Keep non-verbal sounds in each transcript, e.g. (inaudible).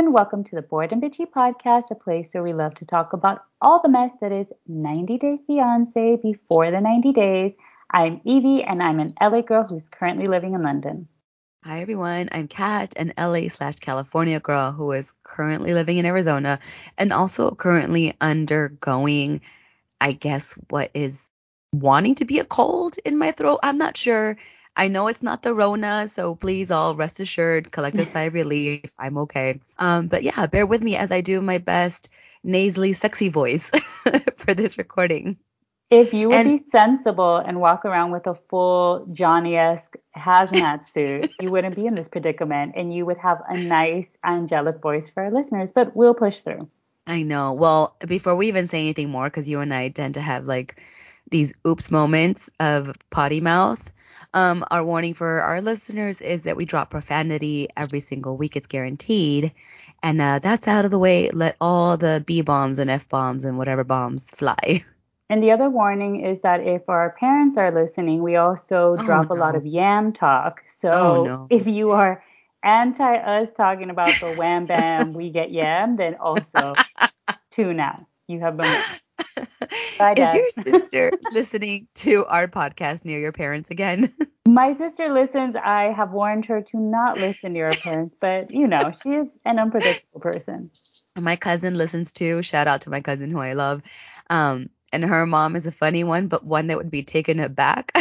everyone. Welcome to the Bored and Bitchy podcast, a place where we love to talk about all the mess that is 90 Day Fiance before the 90 days. I'm Evie, and I'm an LA girl who's currently living in London. Hi everyone, I'm Kat, an LA slash California girl who is currently living in Arizona and also currently undergoing, I guess, what is wanting to be a cold in my throat. I'm not sure. I know it's not the Rona, so please all rest assured, collective sigh (laughs) of relief. I'm okay. Um, but yeah, bear with me as I do my best nasally, sexy voice (laughs) for this recording. If you would and, be sensible and walk around with a full Johnny-esque hazmat suit, you wouldn't be in this predicament, and you would have a nice angelic voice for our listeners. But we'll push through. I know. Well, before we even say anything more, because you and I tend to have like these oops moments of potty mouth. Um, our warning for our listeners is that we drop profanity every single week. It's guaranteed. And uh, that's out of the way. Let all the B bombs and F bombs and whatever bombs fly. (laughs) And the other warning is that if our parents are listening, we also oh, drop no. a lot of yam talk. So oh, no. if you are anti us talking about the wham bam, we get yam, then also (laughs) tune out. You have been. (laughs) Bye, Is your (laughs) sister listening to our podcast near your parents again? (laughs) My sister listens. I have warned her to not listen to her parents, but you know, she is an unpredictable person. My cousin listens too. Shout out to my cousin who I love. Um, and her mom is a funny one, but one that would be taken aback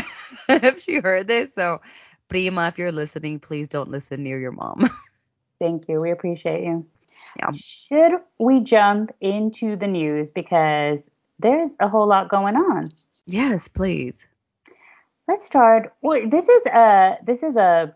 if she heard this. So, Prima, if you're listening, please don't listen near your mom. Thank you. We appreciate you. Yeah. Should we jump into the news because there's a whole lot going on? Yes, please. Let's start. Well, this is a this is a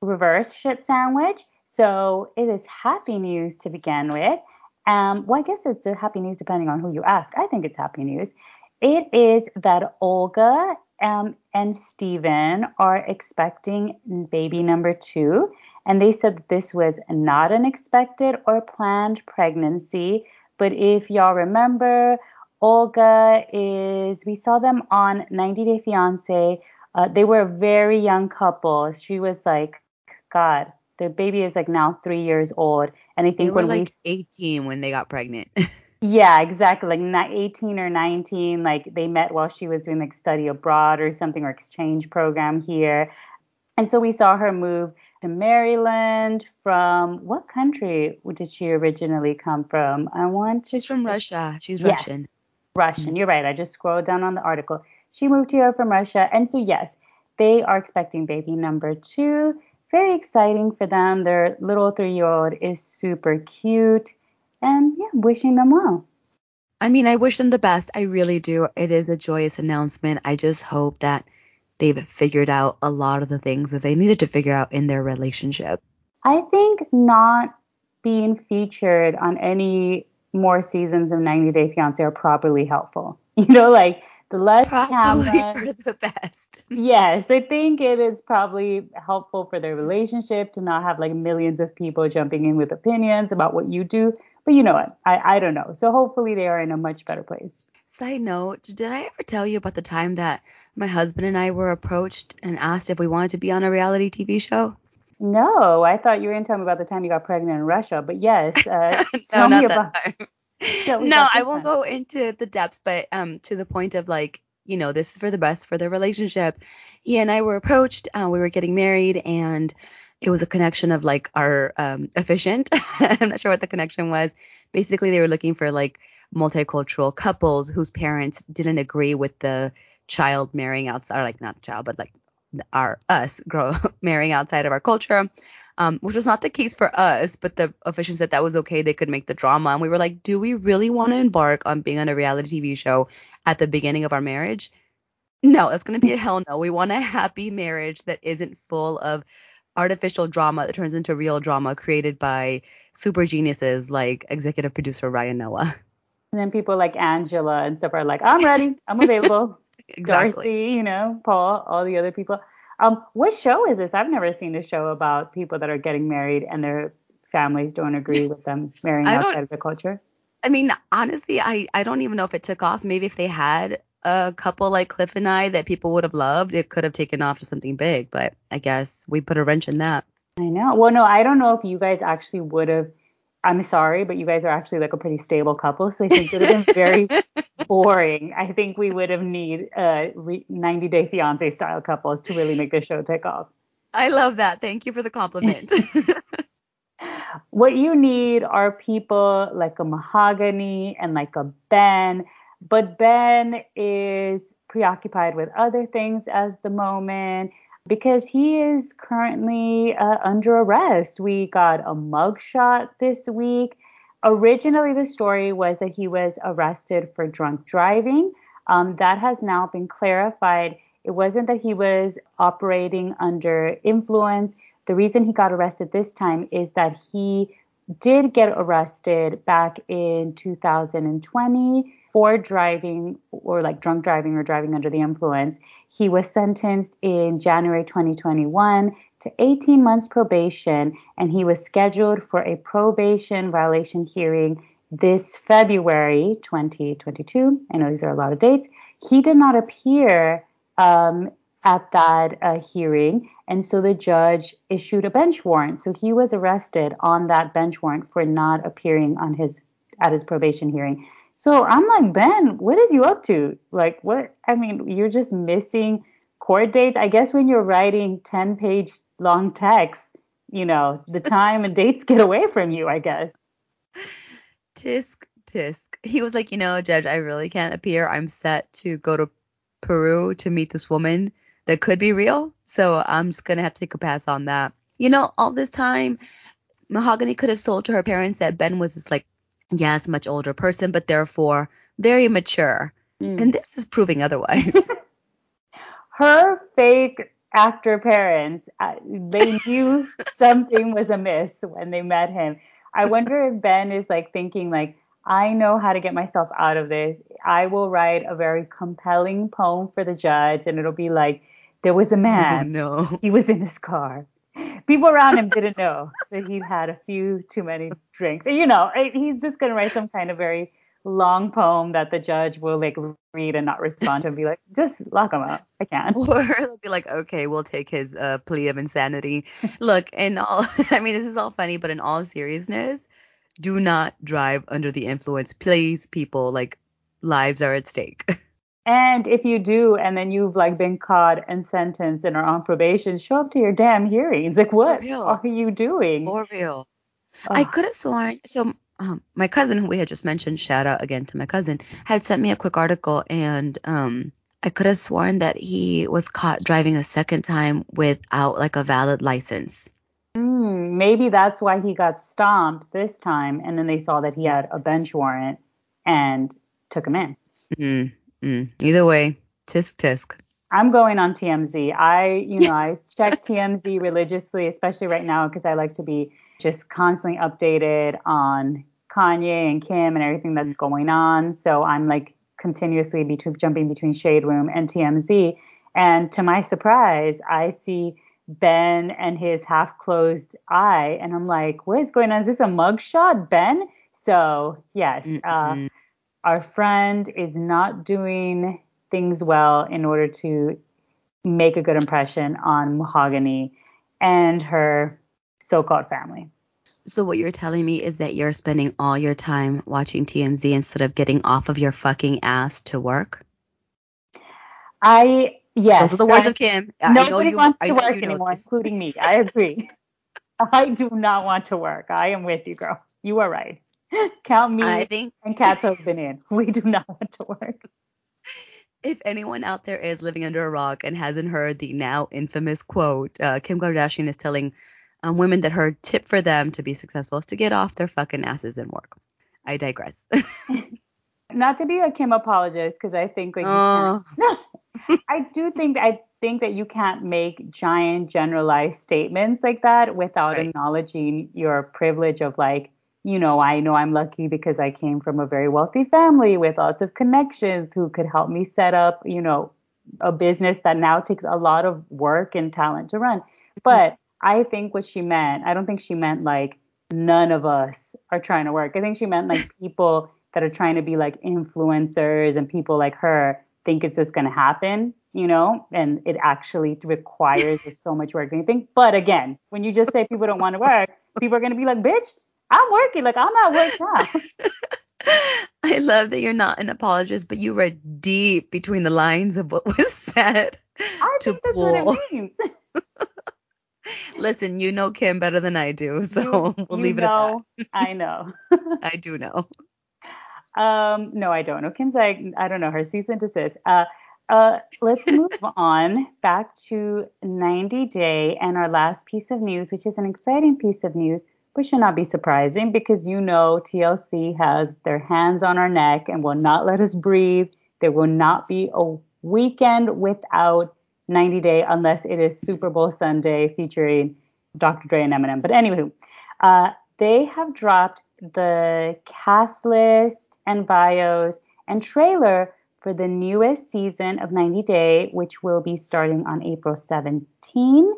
reverse shit sandwich. So it is happy news to begin with. Um, well, I guess it's the happy news depending on who you ask. I think it's happy news. It is that Olga um, and Steven are expecting baby number two. And they said this was not an expected or planned pregnancy. But if y'all remember, Olga is, we saw them on 90 Day Fiance. Uh, they were a very young couple. She was like, God, their baby is like now three years old. And I think they were like we, 18 when they got pregnant. (laughs) yeah, exactly. Like 18 or 19. Like they met while she was doing like study abroad or something or exchange program here. And so we saw her move to Maryland from what country did she originally come from? I want. She's from Russia. She's yes, Russian. Russian. Mm-hmm. You're right. I just scrolled down on the article. She moved here from Russia. And so, yes, they are expecting baby number two. Very exciting for them. Their little three year old is super cute. And yeah, wishing them well. I mean, I wish them the best. I really do. It is a joyous announcement. I just hope that they've figured out a lot of the things that they needed to figure out in their relationship. I think not being featured on any more seasons of 90 Day Fiance are probably helpful. (laughs) You know, like the less probably cameras, for the best. (laughs) yes, I think it is probably helpful for their relationship to not have like millions of people jumping in with opinions about what you do. But you know what? I, I don't know. So hopefully they are in a much better place. Side note, did I ever tell you about the time that my husband and I were approached and asked if we wanted to be on a reality TV show? No, I thought you were going to tell me about the time you got pregnant in Russia, but yes, (laughs) uh, no, tell me about. (laughs) no, I won't time. go into the depths, but um, to the point of like, you know, this is for the best for their relationship. He and I were approached. Uh, we were getting married, and it was a connection of like our um, efficient. (laughs) I'm not sure what the connection was. Basically, they were looking for like multicultural couples whose parents didn't agree with the child marrying outside, or like not child, but like our us grow (laughs) marrying outside of our culture, um, which was not the case for us. But the officials said that was okay; they could make the drama, and we were like, do we really want to embark on being on a reality TV show at the beginning of our marriage? No, that's going to be a hell no. We want a happy marriage that isn't full of artificial drama that turns into real drama created by super geniuses like executive producer Ryan Noah. And then people like Angela and stuff are like, I'm ready, I'm available. (laughs) exactly. Darcy, you know, Paul, all the other people. Um, what show is this? I've never seen a show about people that are getting married and their families don't agree with them marrying (laughs) outside of the culture. I mean, honestly, I, I don't even know if it took off. Maybe if they had a couple like Cliff and I that people would have loved, it could have taken off to something big. But I guess we put a wrench in that. I know. Well, no, I don't know if you guys actually would have I'm sorry, but you guys are actually like a pretty stable couple, so I think it would have been very (laughs) boring. I think we would have need uh, 90 Day Fiance style couples to really make the show take off. I love that. Thank you for the compliment. (laughs) what you need are people like a Mahogany and like a Ben, but Ben is preoccupied with other things as the moment because he is currently uh, under arrest. We got a mugshot this week. Originally, the story was that he was arrested for drunk driving. Um, that has now been clarified. It wasn't that he was operating under influence. The reason he got arrested this time is that he did get arrested back in 2020 for driving or like drunk driving or driving under the influence. He was sentenced in January 2021 to 18 months probation and he was scheduled for a probation violation hearing this February 2022. I know these are a lot of dates. He did not appear um, at that uh, hearing, and so the judge issued a bench warrant. So he was arrested on that bench warrant for not appearing on his at his probation hearing. So I'm like, Ben, what is you up to? Like, what? I mean, you're just missing court dates. I guess when you're writing 10 page long texts, you know, the (laughs) time and dates get away from you, I guess. Tisk, tisk. He was like, you know, Judge, I really can't appear. I'm set to go to Peru to meet this woman that could be real. So I'm just going to have to take a pass on that. You know, all this time, Mahogany could have sold to her parents that Ben was this like yes, much older person, but therefore very mature. Mm. And this is proving otherwise. (laughs) (laughs) Her fake actor parents, uh, they knew (laughs) something was amiss when they met him. I wonder if Ben is like thinking like, I know how to get myself out of this. I will write a very compelling poem for the judge, and it'll be like, there was a oh, man. Oh, no. He was in his car people around him didn't know that he'd had a few too many drinks. You know, he's just going to write some kind of very long poem that the judge will like read and not respond to and be like, just lock him up. I can't. (laughs) Or they'll be like, okay, we'll take his uh, plea of insanity. Look, in all, (laughs) I mean, this is all funny, but in all seriousness, do not drive under the influence. Please, people, like, lives are at stake. (laughs) And if you do, and then you've like been caught and sentenced and are on probation, show up to your damn hearings. Like, what are you doing? For real. Oh. I could have sworn. So, um, my cousin, who we had just mentioned, shout out again to my cousin, had sent me a quick article, and um, I could have sworn that he was caught driving a second time without like a valid license. Mm, maybe that's why he got stomped this time, and then they saw that he had a bench warrant and took him in. Mm. Mm, either way, tisk tisk. I'm going on TMZ. I, you know, I (laughs) check TMZ religiously, especially right now because I like to be just constantly updated on Kanye and Kim and everything that's going on. So I'm like continuously between jumping between Shade Room and TMZ. And to my surprise, I see Ben and his half closed eye, and I'm like, what is going on? Is this a mugshot, Ben? So yes, mm-hmm. uh, our friend is not doing things well in order to make a good impression on Mahogany and her so-called family. So what you're telling me is that you're spending all your time watching TMZ instead of getting off of your fucking ass to work? I yes. Those are the words I, of Kim. I nobody you, wants to work anymore, including me. I agree. (laughs) I do not want to work. I am with you, girl. You are right. (laughs) Count me I think, and Kat's husband in. We do not want to work. If anyone out there is living under a rock and hasn't heard the now infamous quote, uh, Kim Kardashian is telling um, women that her tip for them to be successful is to get off their fucking asses and work. I digress. (laughs) not to be a Kim apologist, because I think like uh. (laughs) I do think I think that you can't make giant generalized statements like that without right. acknowledging your privilege of like you know, I know I'm lucky because I came from a very wealthy family with lots of connections who could help me set up, you know, a business that now takes a lot of work and talent to run. Mm-hmm. But I think what she meant, I don't think she meant like none of us are trying to work. I think she meant like (laughs) people that are trying to be like influencers and people like her think it's just going to happen, you know, and it actually requires (laughs) so much work. And you think, but again, when you just say people don't want to work, people are going to be like, bitch, I'm working. Like I'm at work now. (laughs) I love that you're not an apologist, but you read deep between the lines of what was said. I to think that's pull. what it means. (laughs) (laughs) Listen, you know Kim better than I do, so you, we'll you leave know, it at that. I know. I do know. Um, no, I don't know. Kim's like, I don't know her cease and desist. Uh, uh, let's move on back to 90 Day and our last piece of news, which is an exciting piece of news, which should not be surprising because you know TLC has their hands on our neck and will not let us breathe. There will not be a weekend without 90 Day unless it is Super Bowl Sunday featuring Dr. Dre and Eminem. But anyway, uh, they have dropped the cast list and bios and trailer for the newest season of 90 Day, which will be starting on April 17.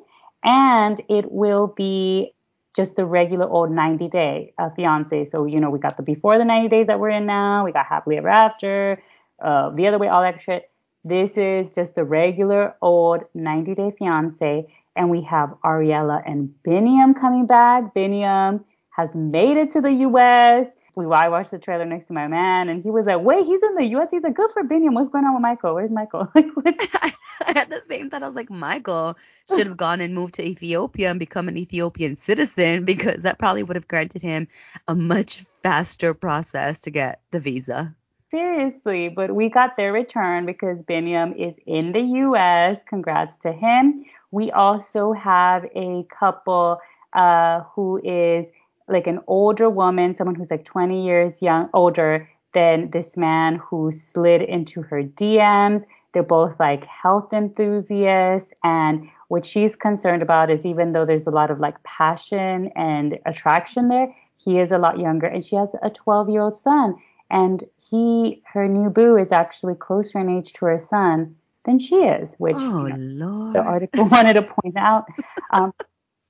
And it will be just the regular old 90 Day uh, Fiance. So, you know, we got the before the 90 days that we're in now, we got Happily Ever After, uh, the other way, all that shit. This is just the regular old 90 Day Fiance. And we have Ariela and Biniam coming back. Biniam has made it to the US. We I watched the trailer next to my man and he was like, Wait, he's in the US. He's like, Good for Biniam. What's going on with Michael? Where's Michael? (laughs) Like (laughs) (laughs) I had the same thought. I was like, Michael should have gone and moved to Ethiopia and become an Ethiopian citizen (laughs) because that probably would have granted him a much faster process to get the visa. Seriously, but we got their return because Biniam is in the US. Congrats to him. We also have a couple uh, who is like an older woman, someone who's like 20 years young, older than this man who slid into her DMs. They're both like health enthusiasts. And what she's concerned about is even though there's a lot of like passion and attraction there, he is a lot younger and she has a 12 year old son and he her new boo is actually closer in age to her son than she is, which oh, you know, the article (laughs) wanted to point out. Um,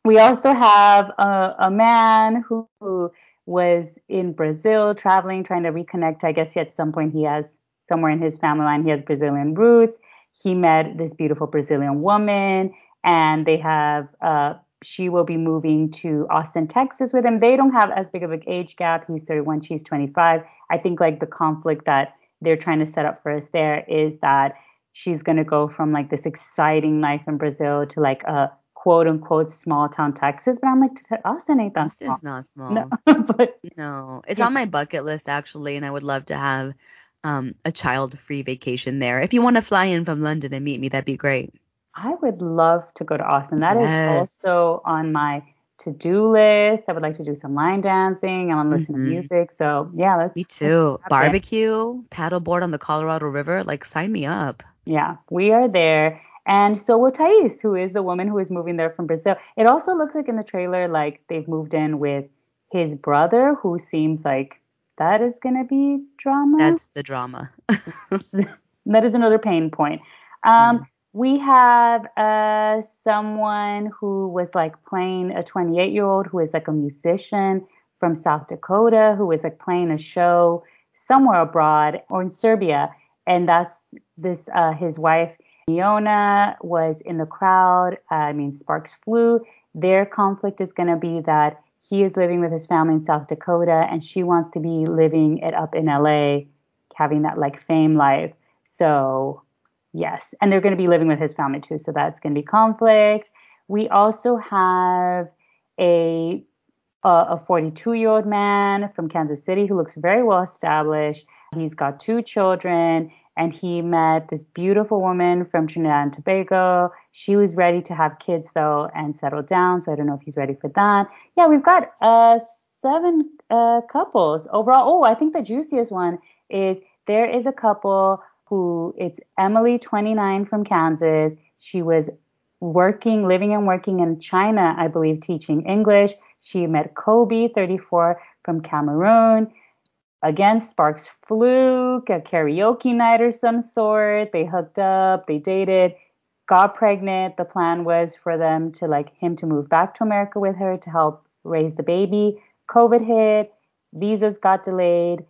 we also have a, a man who, who, was in Brazil traveling, trying to reconnect. I guess at some point he has somewhere in his family line he has Brazilian roots. He met this beautiful Brazilian woman, and they have uh, she will be moving to Austin, Texas with him. They don't have as big of an age gap. He's 31, she's 25. I think like the conflict that they're trying to set up for us there is that she's going to go from like this exciting life in Brazil to like a quote unquote small town Texas. But I'm like, Austin ain't that Austin's small. not (laughs) small. No, but no, it's on my bucket list actually, and I would love to have um, a child-free vacation there. If you want to fly in from London and meet me, that'd be great. I would love to go to Austin. That yes. is also on my to-do list. I would like to do some line dancing. And I want to listen mm-hmm. to music. So yeah, let's. Me too. Barbecue, paddleboard on the Colorado River. Like sign me up. Yeah, we are there. And so will Thais, who is the woman who is moving there from Brazil. It also looks like in the trailer like they've moved in with his brother, who seems like that is gonna be drama. That's the drama. (laughs) (laughs) that is another pain point. Um, mm we have uh, someone who was like playing a 28 year old who is like a musician from South Dakota who is like playing a show somewhere abroad or in Serbia. And that's this, uh, his wife, Iona, was in the crowd. Uh, I mean, Sparks flew. Their conflict is going to be that he is living with his family in South Dakota and she wants to be living it up in LA, having that like fame life. So Yes, and they're going to be living with his family too, so that's going to be conflict. We also have a a 42 year old man from Kansas City who looks very well established. He's got two children, and he met this beautiful woman from Trinidad and Tobago. She was ready to have kids though and settle down, so I don't know if he's ready for that. Yeah, we've got uh seven uh, couples overall. Oh, I think the juiciest one is there is a couple who it's Emily, 29 from Kansas. She was working, living and working in China, I believe, teaching English. She met Kobe, 34 from Cameroon. Again, Sparks fluke, a karaoke night or some sort. They hooked up, they dated, got pregnant. The plan was for them to like him to move back to America with her to help raise the baby. COVID hit, visas got delayed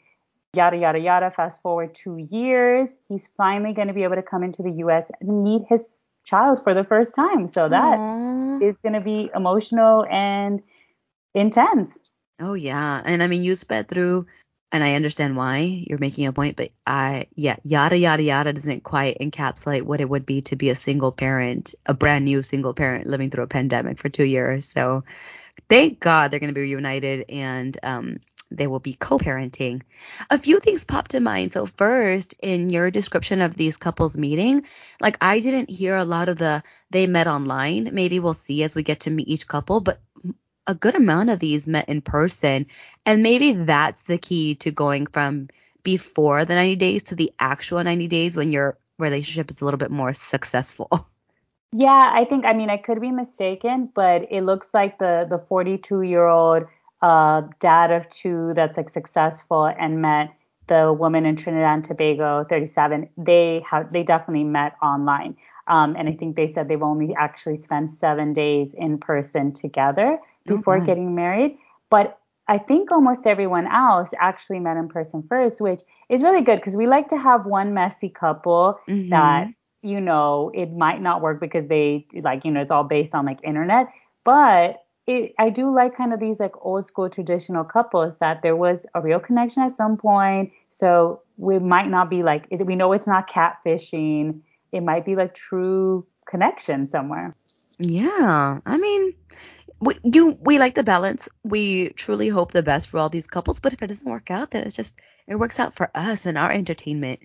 yada, yada, yada. Fast forward two years, he's finally going to be able to come into the US and meet his child for the first time. So that Aww. is going to be emotional and intense. Oh yeah, and I mean you sped through, and I understand why you're making a point, but I yeah yada yada yada doesn't quite encapsulate what it would be to be a single parent, a brand new single parent living through a pandemic for two years. So thank God they're going to be reunited and um, they will be co-parenting. A few things popped to mind. So first, in your description of these couples meeting, like I didn't hear a lot of the they met online. Maybe we'll see as we get to meet each couple, but a good amount of these met in person. And maybe that's the key to going from before the 90 days to the actual 90 days when your relationship is a little bit more successful. (laughs) Yeah, I think I mean I could be mistaken, but it looks like the the 42 year old uh, dad of two that's like successful and met the woman in Trinidad and Tobago, 37. They have they definitely met online, um, and I think they said they've only actually spent seven days in person together before oh, getting married. But I think almost everyone else actually met in person first, which is really good because we like to have one messy couple mm-hmm. that you know it might not work because they like you know it's all based on like internet, but it, I do like kind of these like old school traditional couples that there was a real connection at some point. So we might not be like, we know it's not catfishing. It might be like true connection somewhere. Yeah. I mean, we, you, we like the balance. We truly hope the best for all these couples. But if it doesn't work out, then it's just, it works out for us and our entertainment.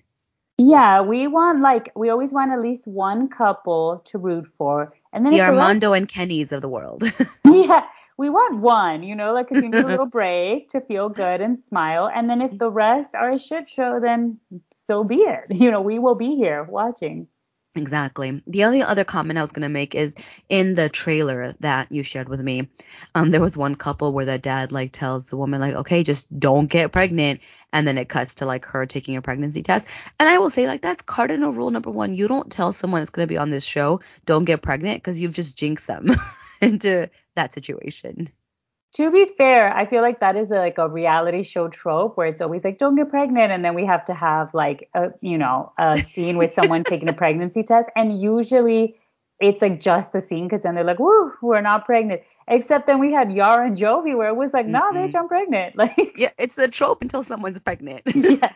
Yeah, we want like we always want at least one couple to root for, and then the Armando rest, and Kennys of the world. (laughs) (laughs) yeah, we want one, you know, like because you need a little (laughs) break to feel good and smile, and then if the rest are a shit show, then so be it. You know, we will be here watching. Exactly. The only other comment I was going to make is in the trailer that you shared with me, um, there was one couple where the dad like tells the woman like, okay, just don't get pregnant, and then it cuts to like her taking a pregnancy test. And I will say like that's cardinal rule number one. You don't tell someone that's going to be on this show don't get pregnant because you've just jinxed them (laughs) into that situation to be fair, I feel like that is a, like a reality show trope where it's always like, don't get pregnant. And then we have to have like a, you know, a scene with someone (laughs) taking a pregnancy test. And usually it's like just the scene because then they're like, woo, we're not pregnant. Except then we had Yara and Jovi where it was like, nah, mm-hmm. bitch, I'm pregnant. (laughs) Like, yeah, it's a trope until someone's pregnant. (laughs) yeah.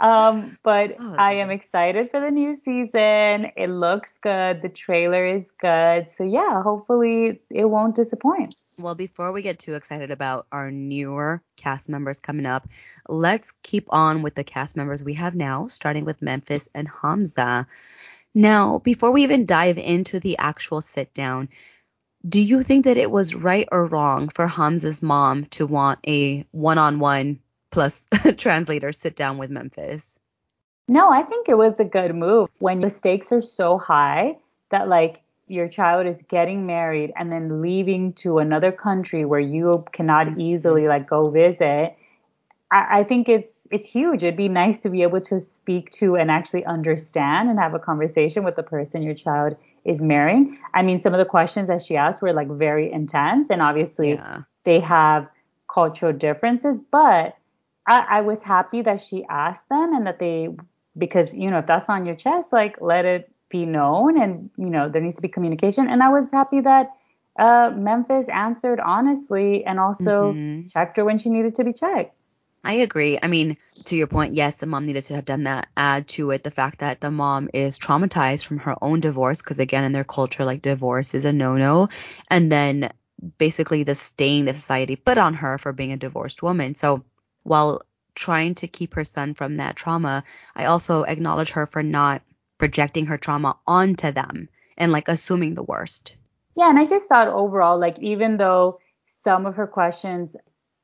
Um, but oh, I am excited for the new season. It looks good. The trailer is good. So yeah, hopefully it won't disappoint. Well, before we get too excited about our newer cast members coming up, let's keep on with the cast members we have now, starting with Memphis and Hamza. Now, before we even dive into the actual sit down, do you think that it was right or wrong for Hamza's mom to want a one on one plus (laughs) translator sit down with Memphis? No, I think it was a good move. When the stakes are so high that, like, your child is getting married and then leaving to another country where you cannot mm-hmm. easily like go visit I, I think it's it's huge it'd be nice to be able to speak to and actually understand and have a conversation with the person your child is marrying i mean some of the questions that she asked were like very intense and obviously yeah. they have cultural differences but I, I was happy that she asked them and that they because you know if that's on your chest like let it be known and you know there needs to be communication and i was happy that uh, memphis answered honestly and also mm-hmm. checked her when she needed to be checked I agree. I mean, to your point, yes, the mom needed to have done that. Add to it the fact that the mom is traumatized from her own divorce, because again, in their culture, like divorce is a no no. And then basically the stain that society put on her for being a divorced woman. So while trying to keep her son from that trauma, I also acknowledge her for not projecting her trauma onto them and like assuming the worst. Yeah, and I just thought overall, like even though some of her questions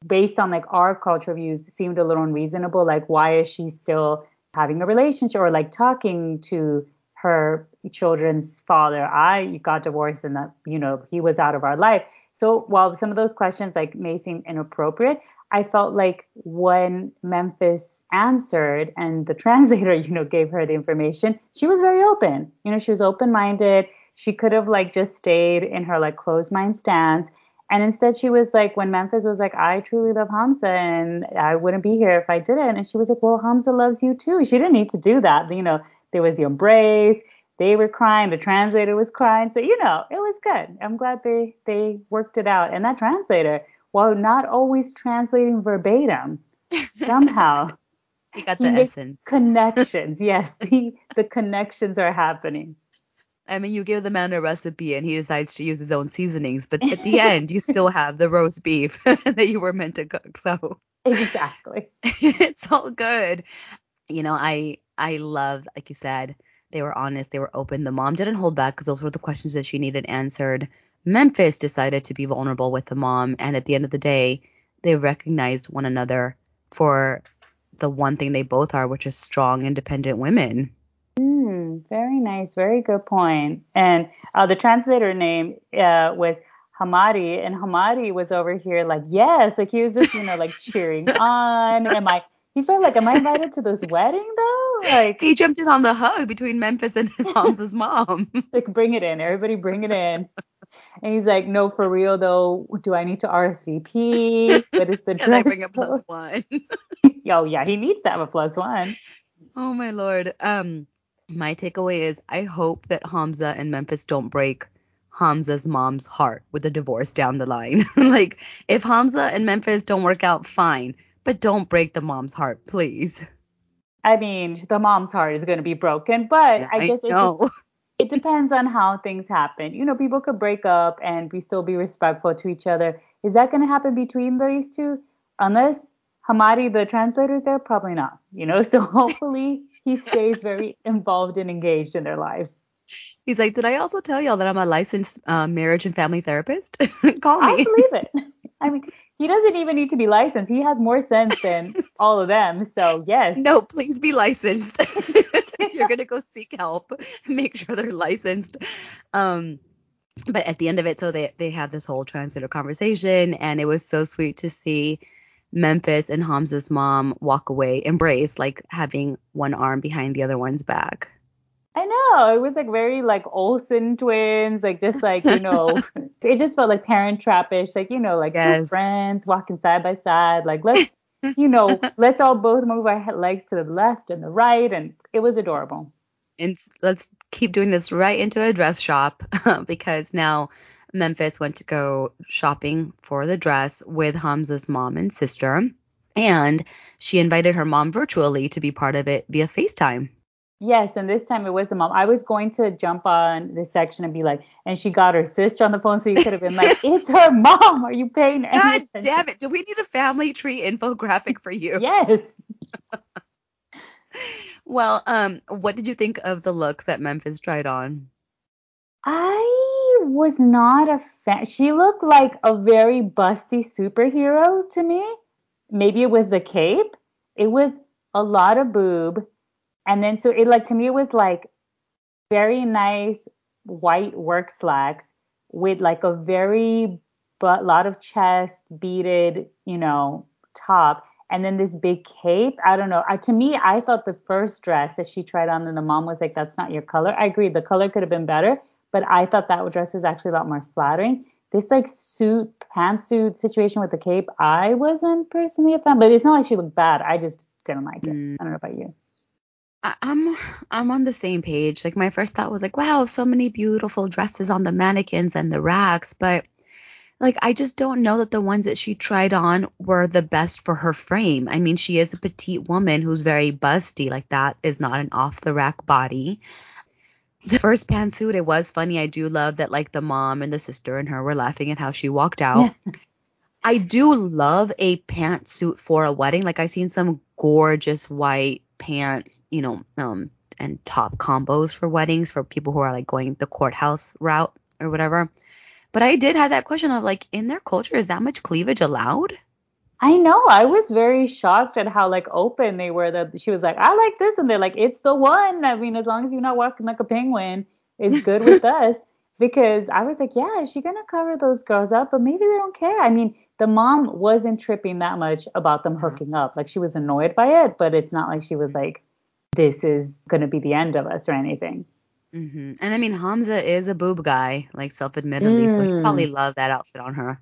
based on like our cultural views seemed a little unreasonable, like why is she still having a relationship or like talking to her children's father? I got divorced and that, you know, he was out of our life. So while some of those questions like may seem inappropriate, I felt like when Memphis answered and the (laughs) translator, you know, gave her the information, she was very open. You know, she was open minded. She could have like just stayed in her like closed mind stance. And instead she was like, when Memphis was like, I truly love Hamza and I wouldn't be here if I didn't. And she was like, well, Hamza loves you too. She didn't need to do that. You know, there was the embrace. They were crying. The translator was crying. So, you know, it was good. I'm glad they, they worked it out. And that translator while not always translating verbatim. Somehow. (laughs) he got the he essence. Connections, (laughs) yes. The the connections are happening. I mean, you give the man a recipe and he decides to use his own seasonings, but at the (laughs) end, you still have the roast beef that you were meant to cook. So exactly, it's all good. You know, I I love, like you said, they were honest, they were open. The mom didn't hold back because those were the questions that she needed answered. Memphis decided to be vulnerable with the mom, and at the end of the day, they recognized one another for the one thing they both are, which is strong, independent women. Mm, very nice. Very good point. And uh, the translator name uh, was Hamadi, and Hamadi was over here like, yes, like he was just, you know, like (laughs) cheering on. Am I? He's probably like, am I invited to this wedding though? Like he jumped in on the hug between Memphis and (laughs) Hamza's mom. like, bring it in, everybody, bring it in. (laughs) And he's like, no, for real though. Do I need to RSVP? What is the dress? (laughs) Can I bring a plus one? (laughs) Yo, yeah, he needs to have a plus one. Oh my lord. Um, my takeaway is I hope that Hamza and Memphis don't break Hamza's mom's heart with a divorce down the line. (laughs) like, if Hamza and Memphis don't work out, fine, but don't break the mom's heart, please. I mean, the mom's heart is going to be broken, but yeah, I guess I it just it depends on how things happen. You know, people could break up and we still be respectful to each other. Is that going to happen between these two? Unless Hamadi, the translator, is there, probably not. You know, (laughs) so hopefully he stays very involved and engaged in their lives. He's like, did I also tell y'all that I'm a licensed uh, marriage and family therapist? (laughs) Call me. I believe it. I mean, he doesn't even need to be licensed. He has more sense than (laughs) all of them. So yes. No, please be licensed. (laughs) You're gonna go seek help. (laughs) Make sure they're licensed. Um, but at the end of it, so they they have this whole translator conversation, and it was so sweet to see Memphis and Hamza's mom walk away, embrace, like having one arm behind the other one's back. I know. It was like very like Olsen twins, like just like, you know, (laughs) it just felt like parent trapish, like, you know, like yes. two friends walking side by side. Like, let's, you know, (laughs) let's all both move our legs to the left and the right. And it was adorable. And let's keep doing this right into a dress shop (laughs) because now Memphis went to go shopping for the dress with Hamza's mom and sister, and she invited her mom virtually to be part of it via FaceTime. Yes, and this time it was the mom. I was going to jump on this section and be like, and she got her sister on the phone, so you could have been like, (laughs) it's her mom. Are you paying God attention? damn it! Do we need a family tree infographic for you? yes. (laughs) well, um, what did you think of the look that Memphis tried on? I was not a fan. She looked like a very busty superhero to me. Maybe it was the cape. It was a lot of boob. And then so it like to me it was like very nice white work slacks with like a very but lot of chest beaded, you know, top and then this big cape. I don't know. I, to me, I thought the first dress that she tried on, and the mom was like, "That's not your color." I agree. The color could have been better, but I thought that dress was actually a lot more flattering. This like suit, pantsuit situation with the cape, I wasn't personally a fan, but it's not like she looked bad. I just didn't like it. Mm. I don't know about you. I'm I'm on the same page. Like my first thought was like, wow, so many beautiful dresses on the mannequins and the racks, but like I just don't know that the ones that she tried on were the best for her frame. I mean, she is a petite woman who's very busty. Like that is not an off the rack body the first pantsuit, it was funny. I do love that like the mom and the sister and her were laughing at how she walked out. Yeah. I do love a pantsuit for a wedding. Like I've seen some gorgeous white pant, you know, um, and top combos for weddings for people who are like going the courthouse route or whatever. But I did have that question of like, in their culture, is that much cleavage allowed? I know. I was very shocked at how like open they were that she was like, I like this and they're like, it's the one. I mean, as long as you're not walking like a penguin, it's good with (laughs) us. Because I was like, yeah, is she gonna cover those girls up? But maybe they don't care. I mean, the mom wasn't tripping that much about them hooking up. Like she was annoyed by it, but it's not like she was like, this is gonna be the end of us or anything. Mm-hmm. And I mean, Hamza is a boob guy, like self-admittedly, mm. so he probably mm. loved that outfit on her.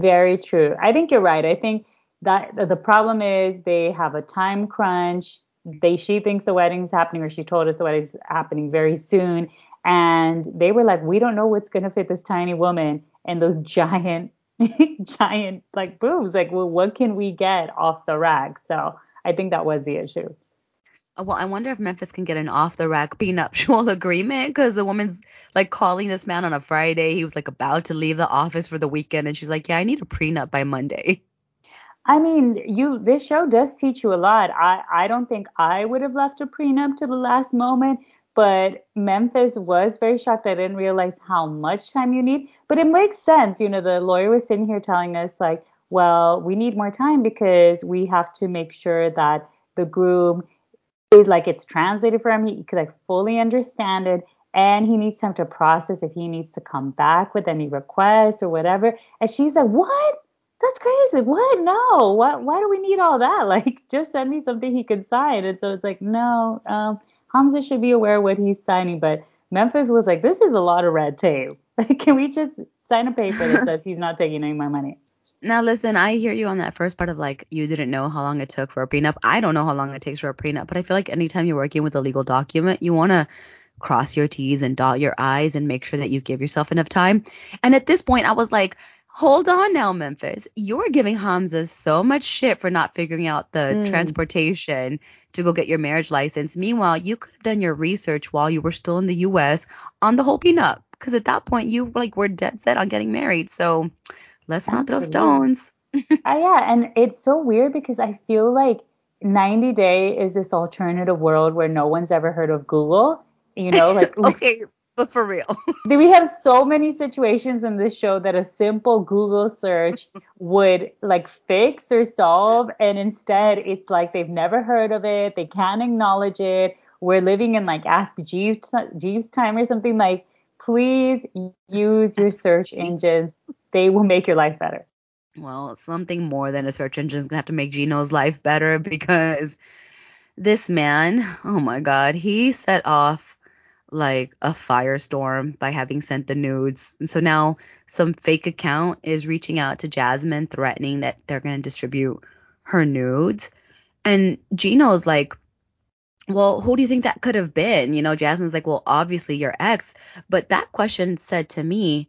Very true. I think you're right. I think that the problem is they have a time crunch. They she thinks the wedding's happening, or she told us the wedding's happening very soon. And they were like, we don't know what's gonna fit this tiny woman and those giant (laughs) giant like boobs. Like, well, what can we get off the rack? So I think that was the issue. Well, I wonder if Memphis can get an off the rack prenuptial (laughs) agreement because the woman's like calling this man on a Friday. He was like about to leave the office for the weekend, and she's like, "Yeah, I need a prenup by Monday." I mean, you this show does teach you a lot. I I don't think I would have left a prenup to the last moment, but Memphis was very shocked. I didn't realize how much time you need, but it makes sense. You know, the lawyer was sitting here telling us like, well, we need more time because we have to make sure that the groom is like it's translated for him. He could like fully understand it. And he needs time to process if he needs to come back with any requests or whatever. And she's like, What? That's crazy. What? No. What why do we need all that? (laughs) Like just send me something he can sign. And so it's like, no, um, Hamza should be aware what he's signing. But Memphis was like, This is a lot of red tape. (laughs) Like, can we just sign a paper that (laughs) says he's not taking any of my money? Now listen, I hear you on that first part of like you didn't know how long it took for a prenup. I don't know how long it takes for a prenup, but I feel like anytime you're working with a legal document, you want to cross your T's and dot your I's and make sure that you give yourself enough time. And at this point, I was like, hold on now, Memphis. You're giving Hamza so much shit for not figuring out the mm. transportation to go get your marriage license. Meanwhile, you could have done your research while you were still in the US on the whole prenup. Because at that point, you like were dead set on getting married. So let's not throw stones. (laughs) uh, yeah, and it's so weird because I feel like 90 Day is this alternative world where no one's ever heard of Google. You know, like (laughs) okay, but for real. (laughs) we have so many situations in this show that a simple Google search would like fix or solve, and instead it's like they've never heard of it, they can't acknowledge it. We're living in like Ask Jeeves, Jeeves time or something like. Please use your search engines they will make your life better. Well, something more than a search engine is going to have to make Gino's life better (laughs) because this man, oh my God, he set off like a firestorm by having sent the nudes. And so now some fake account is reaching out to Jasmine threatening that they're going to distribute her nudes. And Gino's like, well, who do you think that could have been? You know, Jasmine's like, well, obviously your ex. But that question said to me,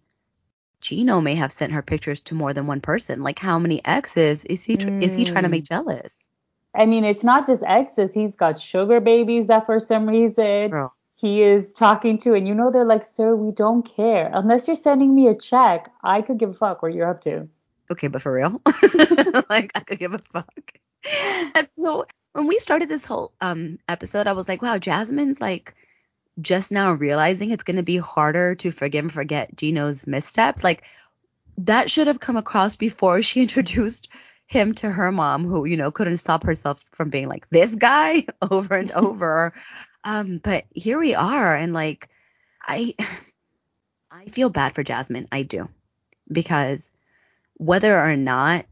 Gino may have sent her pictures to more than one person. Like, how many exes is he mm. is he trying to make mm. jealous? I mean, it's not just exes. He's got sugar babies that for some reason Girl. he is talking to, and you know they're like, "Sir, we don't care unless you're sending me a check. I could give a fuck what you're up to." Okay, but for real, (laughs) (laughs) like I could give a fuck. And so when we started this whole um episode, I was like, wow, Jasmine's like just now realizing it's going to be harder to forgive and forget Gino's missteps. Like that should have come across before she (laughs) introduced him to her mom, who you know couldn't stop herself from being like this guy (laughs) over and (laughs) over. um, but here we are, and like I, (sighs) I feel bad for Jasmine. I do because whether or not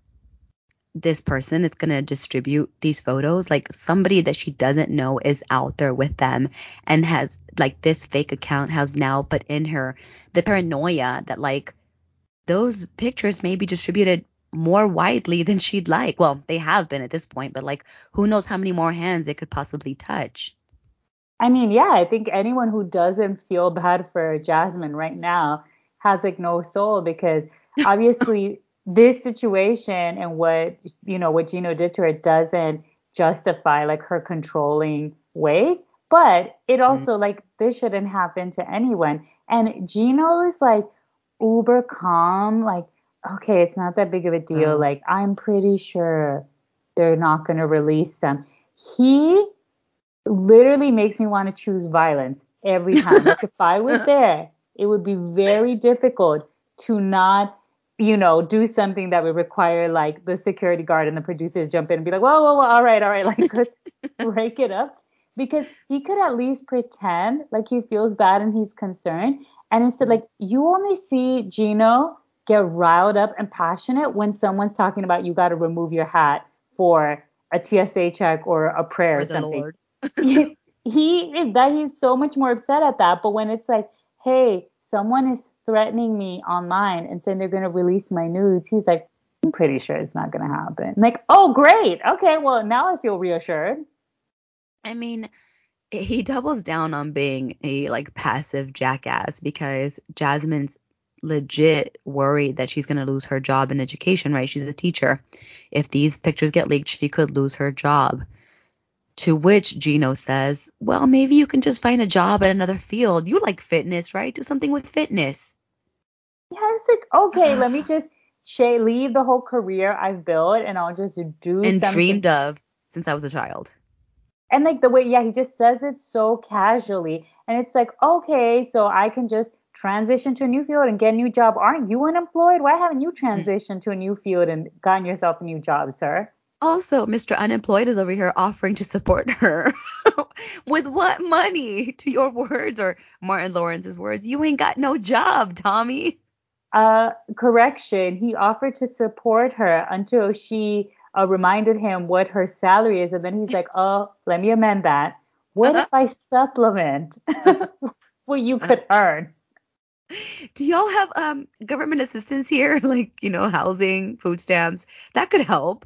this person is going to distribute these photos. Like somebody that she doesn't know is out there with them and has like this fake account has now put in her the paranoia that like those pictures may be distributed more widely than she'd like. Well they have been at this point but like who knows how many more hands they could possibly touch. I mean yeah i think anyone who doesn't feel bad for jasmine right now has like no soul because (laughs) obviously this situation and what you know what Gino did to her doesn't justify like her controlling ways, but it mm-hmm. also mm-hmm. like this shouldn't happen to anyone. And Gino is like uber calm, like okay, it's not that big of a deal. Mm-hmm. Like I'm pretty sure they're not going to release them. He literally makes me want to choose violence every time. like if I was (laughs) there, it would be very difficult to not you know, do something that would require like the security guard and the producers jump in and be like, whoa, whoa, whoa, all right, all right, (laughs) like let's (laughs) break it up. Because he could at least pretend like he feels bad and he's concerned. And instead, like you only see Gino get riled up and passionate when someone's talking about you got to remove your hat for a TSA check or a prayer or, or something. (laughs) he, he that he's so much more upset at that. But when it's like, hey, someone is threatening me online and saying they're going to release my nudes, he's like, I'm pretty sure it's not going to happen. I'm like, oh, great. Okay, well, now I feel reassured. I mean, he doubles down on being a like passive jackass because Jasmine's legit worried that she's going to lose her job in education, right? She's a teacher. If these pictures get leaked, she could lose her job. To which Gino says, Well, maybe you can just find a job at another field. You like fitness, right? Do something with fitness. Yeah, it's like, okay, let me (sighs) just Shay, leave the whole career I've built and I'll just do and something. dreamed of since I was a child. And like the way, yeah, he just says it so casually. And it's like, okay, so I can just transition to a new field and get a new job. Aren't you unemployed? Why haven't you hmm. transitioned to a new field and gotten yourself a new job, sir? Also, Mr. Unemployed is over here offering to support (laughs) her. With what money? To your words or Martin Lawrence's words, you ain't got no job, Tommy. Uh, correction, he offered to support her until she uh, reminded him what her salary is. And then he's like, oh, let me amend that. What uh-huh. if I supplement (laughs) what you could earn? Do y'all have um government assistance here, (laughs) like you know, housing, food stamps? That could help.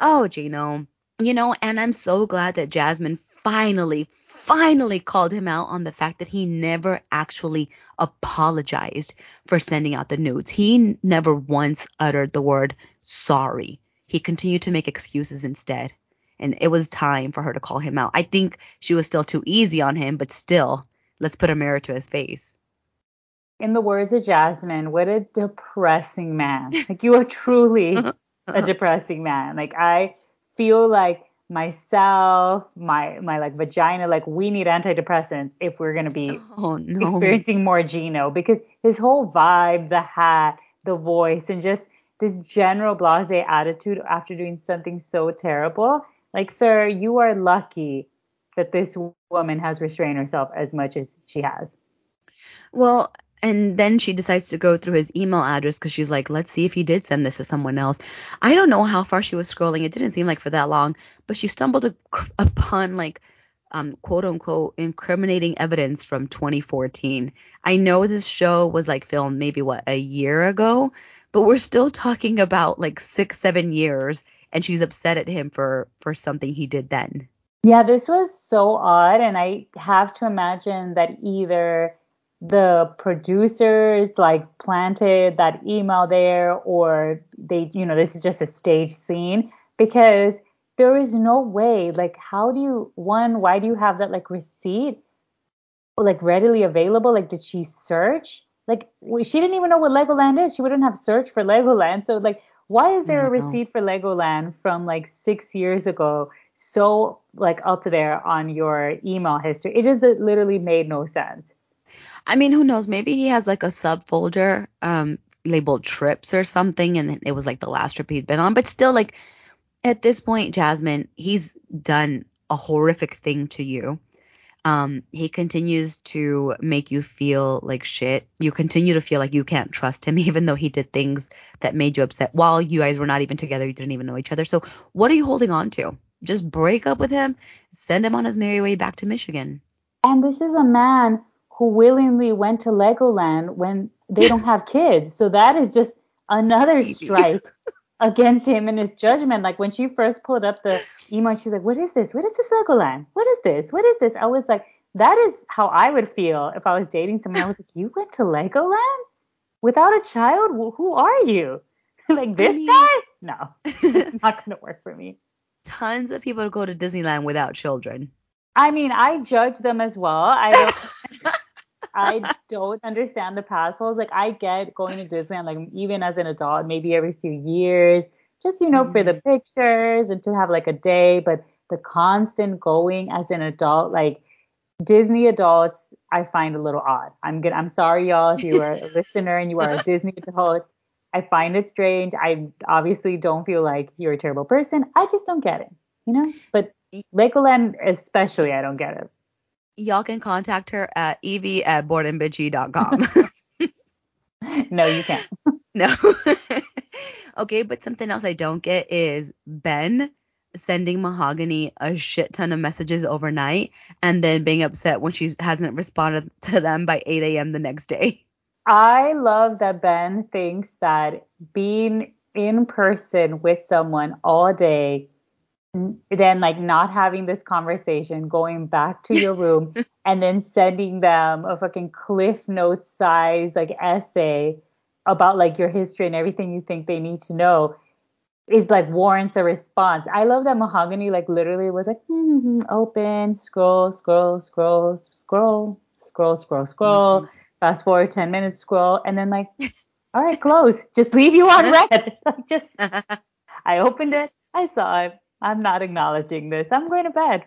Oh, Gino, you know, and I'm so glad that Jasmine finally, finally called him out on the fact that he never actually apologized for sending out the nudes. He never once uttered the word sorry. He continued to make excuses instead. And it was time for her to call him out. I think she was still too easy on him, but still, let's put a mirror to his face in the words of Jasmine, what a depressing man. Like you are (laughs) truly uh-huh. A (laughs) depressing man. Like I feel like myself, my my like vagina, like we need antidepressants if we're gonna be oh, no. experiencing more Gino because his whole vibe, the hat, the voice, and just this general blase attitude after doing something so terrible. Like, sir, you are lucky that this woman has restrained herself as much as she has. Well, and then she decides to go through his email address because she's like, let's see if he did send this to someone else. I don't know how far she was scrolling. It didn't seem like for that long, but she stumbled upon like um, quote unquote incriminating evidence from 2014. I know this show was like filmed maybe what a year ago, but we're still talking about like six, seven years, and she's upset at him for for something he did then. Yeah, this was so odd, and I have to imagine that either the producers like planted that email there or they you know this is just a stage scene because there is no way like how do you one why do you have that like receipt like readily available? Like did she search? Like she didn't even know what legoland is. She wouldn't have searched for legoland. So like why is there a receipt for legoland from like six years ago so like up there on your email history? It just literally made no sense I mean, who knows? Maybe he has like a subfolder um, labeled trips or something, and it was like the last trip he'd been on. But still, like at this point, Jasmine, he's done a horrific thing to you. Um, he continues to make you feel like shit. You continue to feel like you can't trust him, (laughs) even though he did things that made you upset while you guys were not even together. You didn't even know each other. So, what are you holding on to? Just break up with him, send him on his merry way back to Michigan. And this is a man who willingly went to Legoland when they don't have kids. So that is just another strike against him and his judgment. Like when she first pulled up the email, she's like, "What is this? What is this Legoland? What is this? What is this?" I was like, "That is how I would feel if I was dating someone." I was like, "You went to Legoland without a child? Who are you? (laughs) like this I mean, guy? No, (laughs) it's not gonna work for me." Tons of people go to Disneyland without children. I mean, I judge them as well. I don't. (laughs) I don't understand the past holes. Like I get going to Disneyland, like even as an adult, maybe every few years, just you know, mm-hmm. for the mm-hmm. pictures and to have like a day. But the constant going as an adult, like Disney adults, I find a little odd. I'm good. I'm sorry, y'all, if you are a (laughs) listener and you are a Disney adult. I find it strange. I obviously don't feel like you're a terrible person. I just don't get it, you know. But Legoland, especially, I don't get it y'all can contact her at evie at boredandbitchy.com. (laughs) (laughs) no, you can't. (laughs) no. okay, but something else I don't get is Ben sending Mahogany a shit ton of messages overnight and then being upset when she hasn't responded to them by 8 a.m. the next day. I love that Ben thinks that being in person with someone all day then like not having this conversation, going back to your room (laughs) and then sending them a fucking cliff notes size like essay about like your history and everything you think they need to know is like warrants a response. I love that Mahogany like literally was like mm-hmm, open, scroll, scroll, scroll, scroll, scroll, scroll, scroll. Mm-hmm. Fast forward 10 minutes, scroll, and then like, all right, close. Just leave you on (laughs) red. (laughs) like just, I opened it, I saw it. I'm not acknowledging this. I'm going to bed.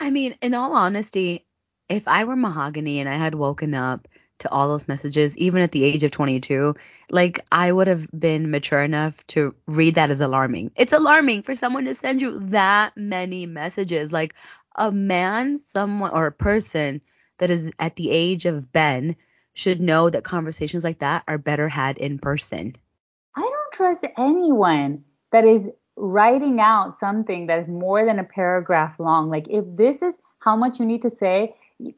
I mean, in all honesty, if I were Mahogany and I had woken up to all those messages, even at the age of 22, like I would have been mature enough to read that as alarming. It's alarming for someone to send you that many messages. Like a man, someone, or a person that is at the age of Ben should know that conversations like that are better had in person. I don't trust anyone that is writing out something that is more than a paragraph long. Like if this is how much you need to say,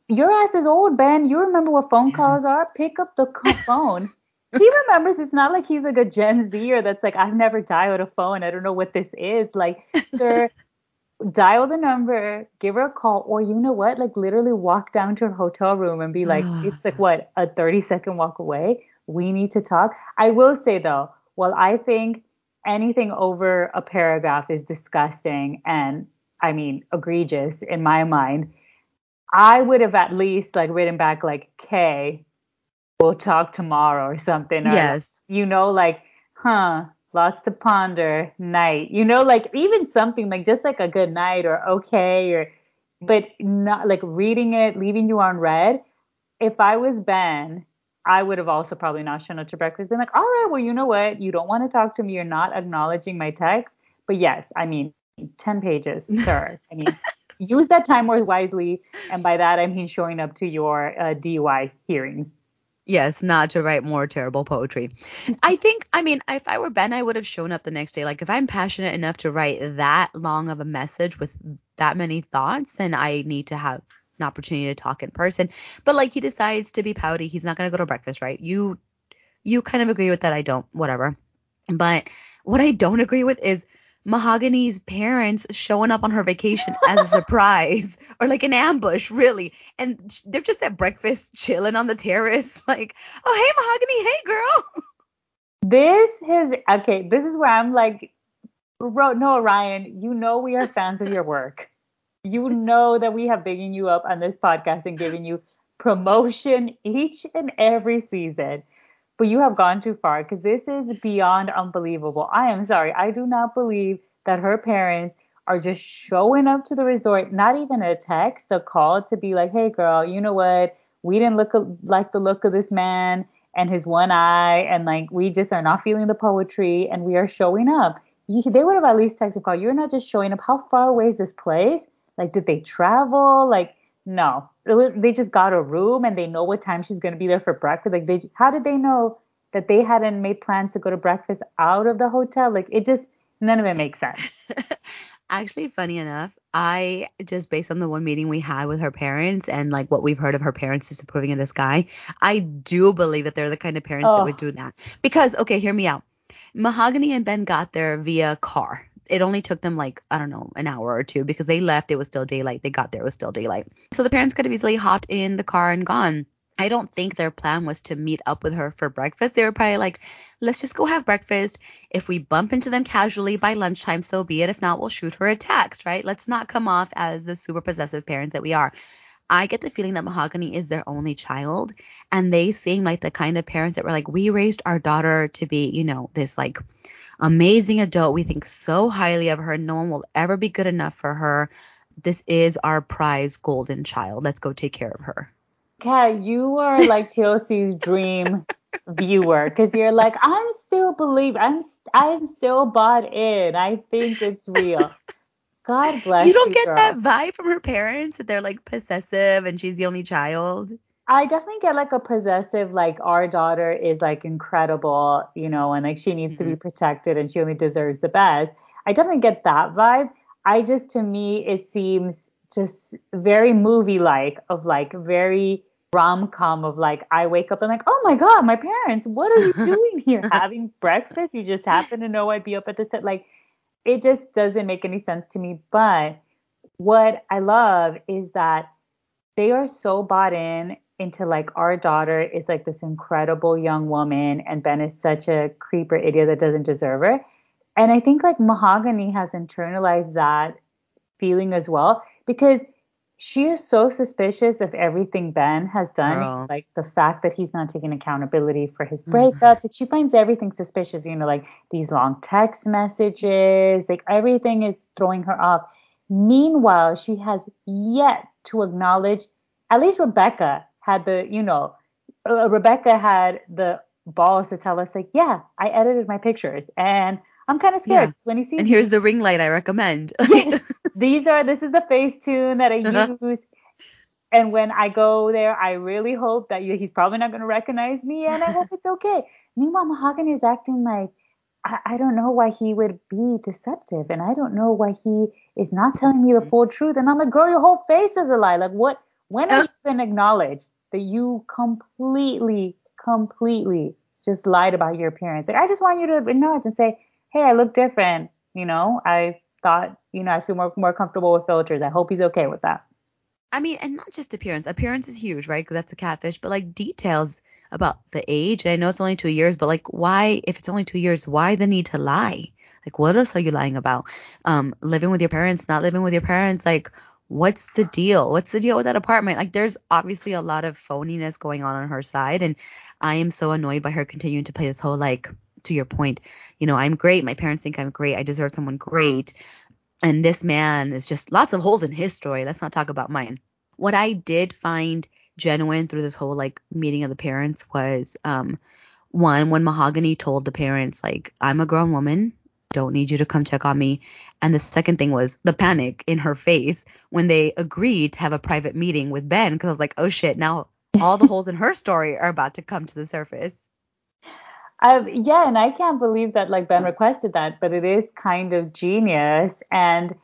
your ass is old, Ben. You remember what phone calls are? Pick up the (laughs) phone. he remembers. It's not like he's like a Gen Zer that's like, I've never dialed a phone. I don't know what this is. Like, sir, (laughs) dial the number, give her a call, or you know what? Like, literally walk down to her hotel room and be like, (sighs) it's like what, a 30 second walk away. We need to talk. I will say though, well, I think anything over a paragraph is disgusting and I mean egregious in my mind. I would have at least like written back like, "K, we'll talk tomorrow" or something. Or, yes. you know, like, huh, lots to ponder, night. You know, like even something like just like a good night or okay or, but not like reading it, leaving you on red. If I was Ben, I would have also probably not shown up to breakfast. Been like, all right, well, you know what? You don't want to talk to me. You're not acknowledging my text. But yes, I mean, 10 pages, (laughs) sir. I mean, use that time more wisely. And by that, I mean showing up to your uh, DUI hearings. Yes, not to write more terrible poetry. (laughs) I think, I mean, if I were Ben, I would have shown up the next day. Like, if I'm passionate enough to write that long of a message with that many thoughts, then I need to have an opportunity to talk in person. But like, he decides to be pouty. He's not going to go to breakfast, right? You, you kind of agree with that. I don't, whatever. But what I don't agree with is Mahogany's parents showing up on her vacation as a (laughs) surprise or like an ambush, really. And they're just at breakfast chilling on the terrace, (laughs) like, oh, hey, Mahogany, hey, girl. This is okay. This is where I'm like, no, Ryan, you know we are fans of your work. You know that we have bigging you up on this podcast and giving you promotion each and every season but you have gone too far because this is beyond unbelievable. I am sorry. I do not believe that her parents are just showing up to the resort, not even a text, a call to be like, hey, girl, you know what? We didn't look like the look of this man and his one eye, and like we just are not feeling the poetry, and we are showing up. They would have at least texted call. You're not just showing up. How far away is this place? Like, did they travel? Like, no, they just got a room and they know what time she's going to be there for breakfast. Like they, how did they know that they hadn't made plans to go to breakfast out of the hotel? Like it just, none of it makes sense. (laughs) Actually, funny enough, I just based on the one meeting we had with her parents and like what we've heard of her parents disapproving of this guy, I do believe that they're the kind of parents oh. that would do that. Because, okay, hear me out. Mahogany and Ben got there via car it only took them like I don't know an hour or two because they left. It was still daylight. They got there. It was still daylight. So the parents could have easily hopped in the car and gone. I don't think their plan was to meet up with her for breakfast. They were probably like, let's just go have breakfast. If we bump into them casually by lunchtime, so be it. If not, we'll shoot her a text, right? Let's not come off as the super possessive parents that we are. I get the feeling that Mahogany is their only child, and they seem like the kind of parents that were like, we raised our daughter to be, you know, this like amazing adult. We think so highly of her. No one will ever be good enough for her. This is our prize golden child. Let's go take care of her. Kat, you are like (laughs) TLC's dream viewer because you're like, I'm still believe I'm I'm still bought in. I think it's real. God bless you. don't you, get girl. that vibe from her parents that they're like possessive and she's the only child. I definitely get like a possessive, like our daughter is like incredible, you know, and like she needs mm-hmm. to be mm-hmm. protected and she only deserves the best. I definitely get that vibe. I just, to me, it seems just very movie like, of like very rom com of like, I wake up and like, oh my God, my parents, what are you (laughs) doing here? Having breakfast? You just happen to know I'd be up at the set. Like, it just doesn't make any sense to me. But what I love is that they are so bought in into like our daughter is like this incredible young woman and Ben is such a creeper idiot that doesn't deserve her. And I think like Mahogany has internalized that feeling as well because she is so suspicious of everything Ben has done, Girl. like the fact that he's not taking accountability for his breakups. Mm-hmm. Like she finds everything suspicious, you know, like these long text messages, like everything is throwing her off. Meanwhile, she has yet to acknowledge, at least Rebecca had the, you know, uh, Rebecca had the balls to tell us, like, yeah, I edited my pictures and I'm kind of scared yeah. when he sees. And here's the ring light I recommend. (laughs) These are this is the Facetune that I (laughs) uh-huh. use. And when I go there, I really hope that he's probably not going to recognize me, and I hope it's okay. Meanwhile, Mahogany is acting like I, don't know why he would be deceptive, and I don't know why he is not telling me the full truth. And I'm like, girl, your whole face is a lie. Like, what? When are uh, you to acknowledge that you completely, completely just lied about your appearance? Like, I just want you to acknowledge and say, hey, I look different. You know, I thought, you know, I feel more more comfortable with filters. I hope he's okay with that. I mean, and not just appearance. Appearance is huge, right? Because that's a catfish. But like details about the age. And I know it's only two years, but like, why? If it's only two years, why the need to lie? Like, what else are you lying about? Um, living with your parents, not living with your parents. Like, what's the deal? What's the deal with that apartment? Like, there's obviously a lot of phoniness going on on her side, and I am so annoyed by her continuing to play this whole like to your point, you know, I'm great. My parents think I'm great. I deserve someone great. And this man is just lots of holes in his story. Let's not talk about mine. What I did find genuine through this whole like meeting of the parents was um one when Mahogany told the parents like I'm a grown woman, don't need you to come check on me. And the second thing was the panic in her face when they agreed to have a private meeting with Ben because I was like, oh shit, now all the (laughs) holes in her story are about to come to the surface. Uh, yeah, and I can't believe that like Ben requested that, but it is kind of genius, and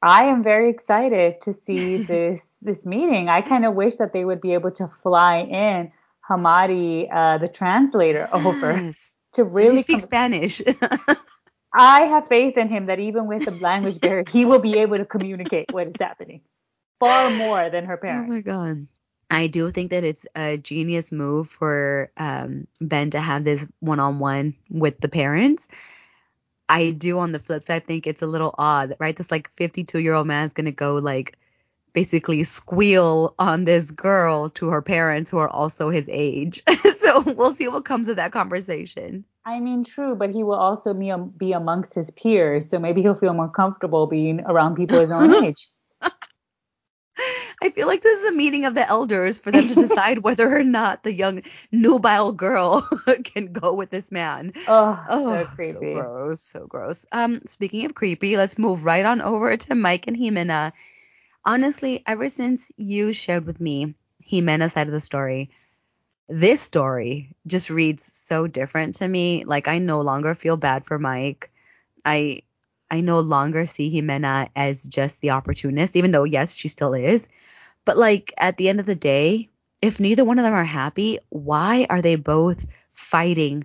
I am very excited to see (laughs) this this meeting. I kind of wish that they would be able to fly in Hamadi, uh, the translator, over yes. to really speak com- Spanish. (laughs) I have faith in him that even with the language barrier, he will be able to communicate what is happening far more than her parents. Oh my god. I do think that it's a genius move for um, Ben to have this one on one with the parents. I do, on the flip side, think it's a little odd, right? This like 52 year old man is going to go like basically squeal on this girl to her parents who are also his age. (laughs) so we'll see what comes of that conversation. I mean, true, but he will also be, um, be amongst his peers. So maybe he'll feel more comfortable being around people his own (laughs) age. I feel like this is a meeting of the elders for them to decide whether or not the young nubile girl (laughs) can go with this man. Oh, oh so creepy. So gross, so gross. Um, speaking of creepy, let's move right on over to Mike and Ximena. Honestly, ever since you shared with me Ximena's side of the story, this story just reads so different to me. Like I no longer feel bad for Mike. I I no longer see Ximena as just the opportunist, even though yes, she still is. But like at the end of the day, if neither one of them are happy, why are they both fighting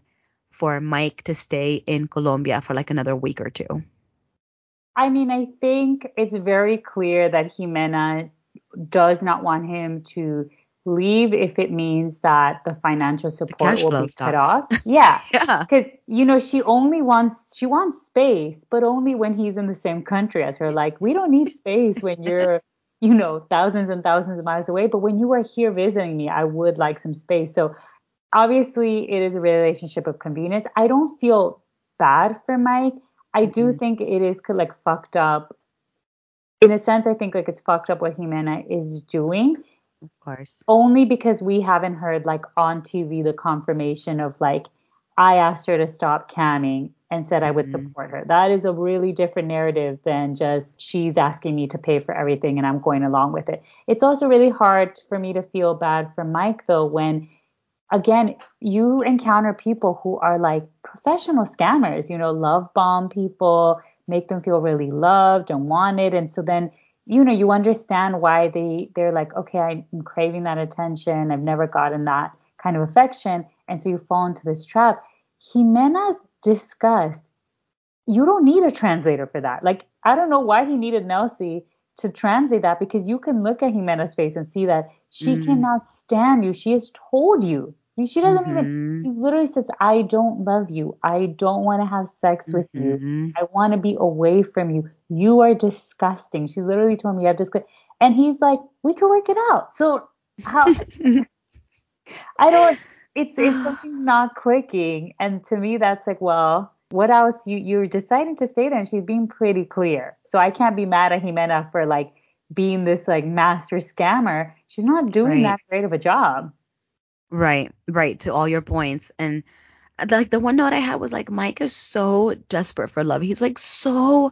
for Mike to stay in Colombia for like another week or two? I mean, I think it's very clear that Ximena does not want him to leave if it means that the financial support the will be stops. cut off. (laughs) Yeah. yeah. Because, you know, she only wants she wants space, but only when he's in the same country as her. Like, we don't need space when (laughs) you're you know, thousands and thousands of miles away. But when you are here visiting me, I would like some space. So obviously, it is a relationship of convenience. I don't feel bad for Mike. I do mm-hmm. think it is like fucked up. In a sense, I think like it's fucked up what Ximena is doing. Of course. Only because we haven't heard like on TV the confirmation of like I asked her to stop camming and said I would mm-hmm. support her. That is a really different narrative than just she's asking me to pay for everything and I'm going along with it. It's also really hard for me to feel bad for Mike though when again you encounter people who are like professional scammers, you know, love bomb people, make them feel really loved and wanted and so then you know you understand why they they're like okay I'm craving that attention. I've never gotten that kind of affection and so you fall into this trap. Ximena's disgust, you don't need a translator for that. Like, I don't know why he needed Nelsie to translate that because you can look at Ximena's face and see that She mm. cannot stand you. She has told you. She doesn't mm-hmm. even, she literally says, I don't love you. I don't want to have sex with mm-hmm. you. I want to be away from you. You are disgusting. She's literally told me, I've just, and he's like, we could work it out. So how, I don't, (laughs) it's, if something's not clicking. And to me, that's like, well, what else you you're deciding to stay there and she's being pretty clear so i can't be mad at Ximena for like being this like master scammer she's not doing right. that great of a job right right to all your points and like the one note i had was like mike is so desperate for love he's like so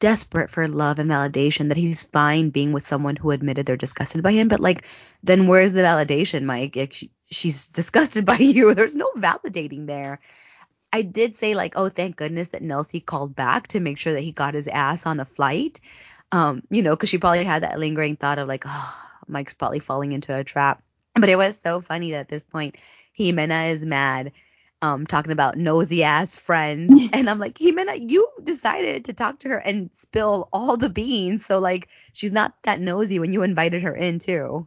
desperate for love and validation that he's fine being with someone who admitted they're disgusted by him but like then where's the validation mike like, she, she's (laughs) disgusted by you there's no validating there I did say like, oh, thank goodness that Nelsie called back to make sure that he got his ass on a flight. Um, you know, because she probably had that lingering thought of like, oh, Mike's probably falling into a trap. But it was so funny that at this point, Ximena is mad, um, talking about nosy ass friends. (laughs) and I'm like, Ximena, you decided to talk to her and spill all the beans. So like she's not that nosy when you invited her in too.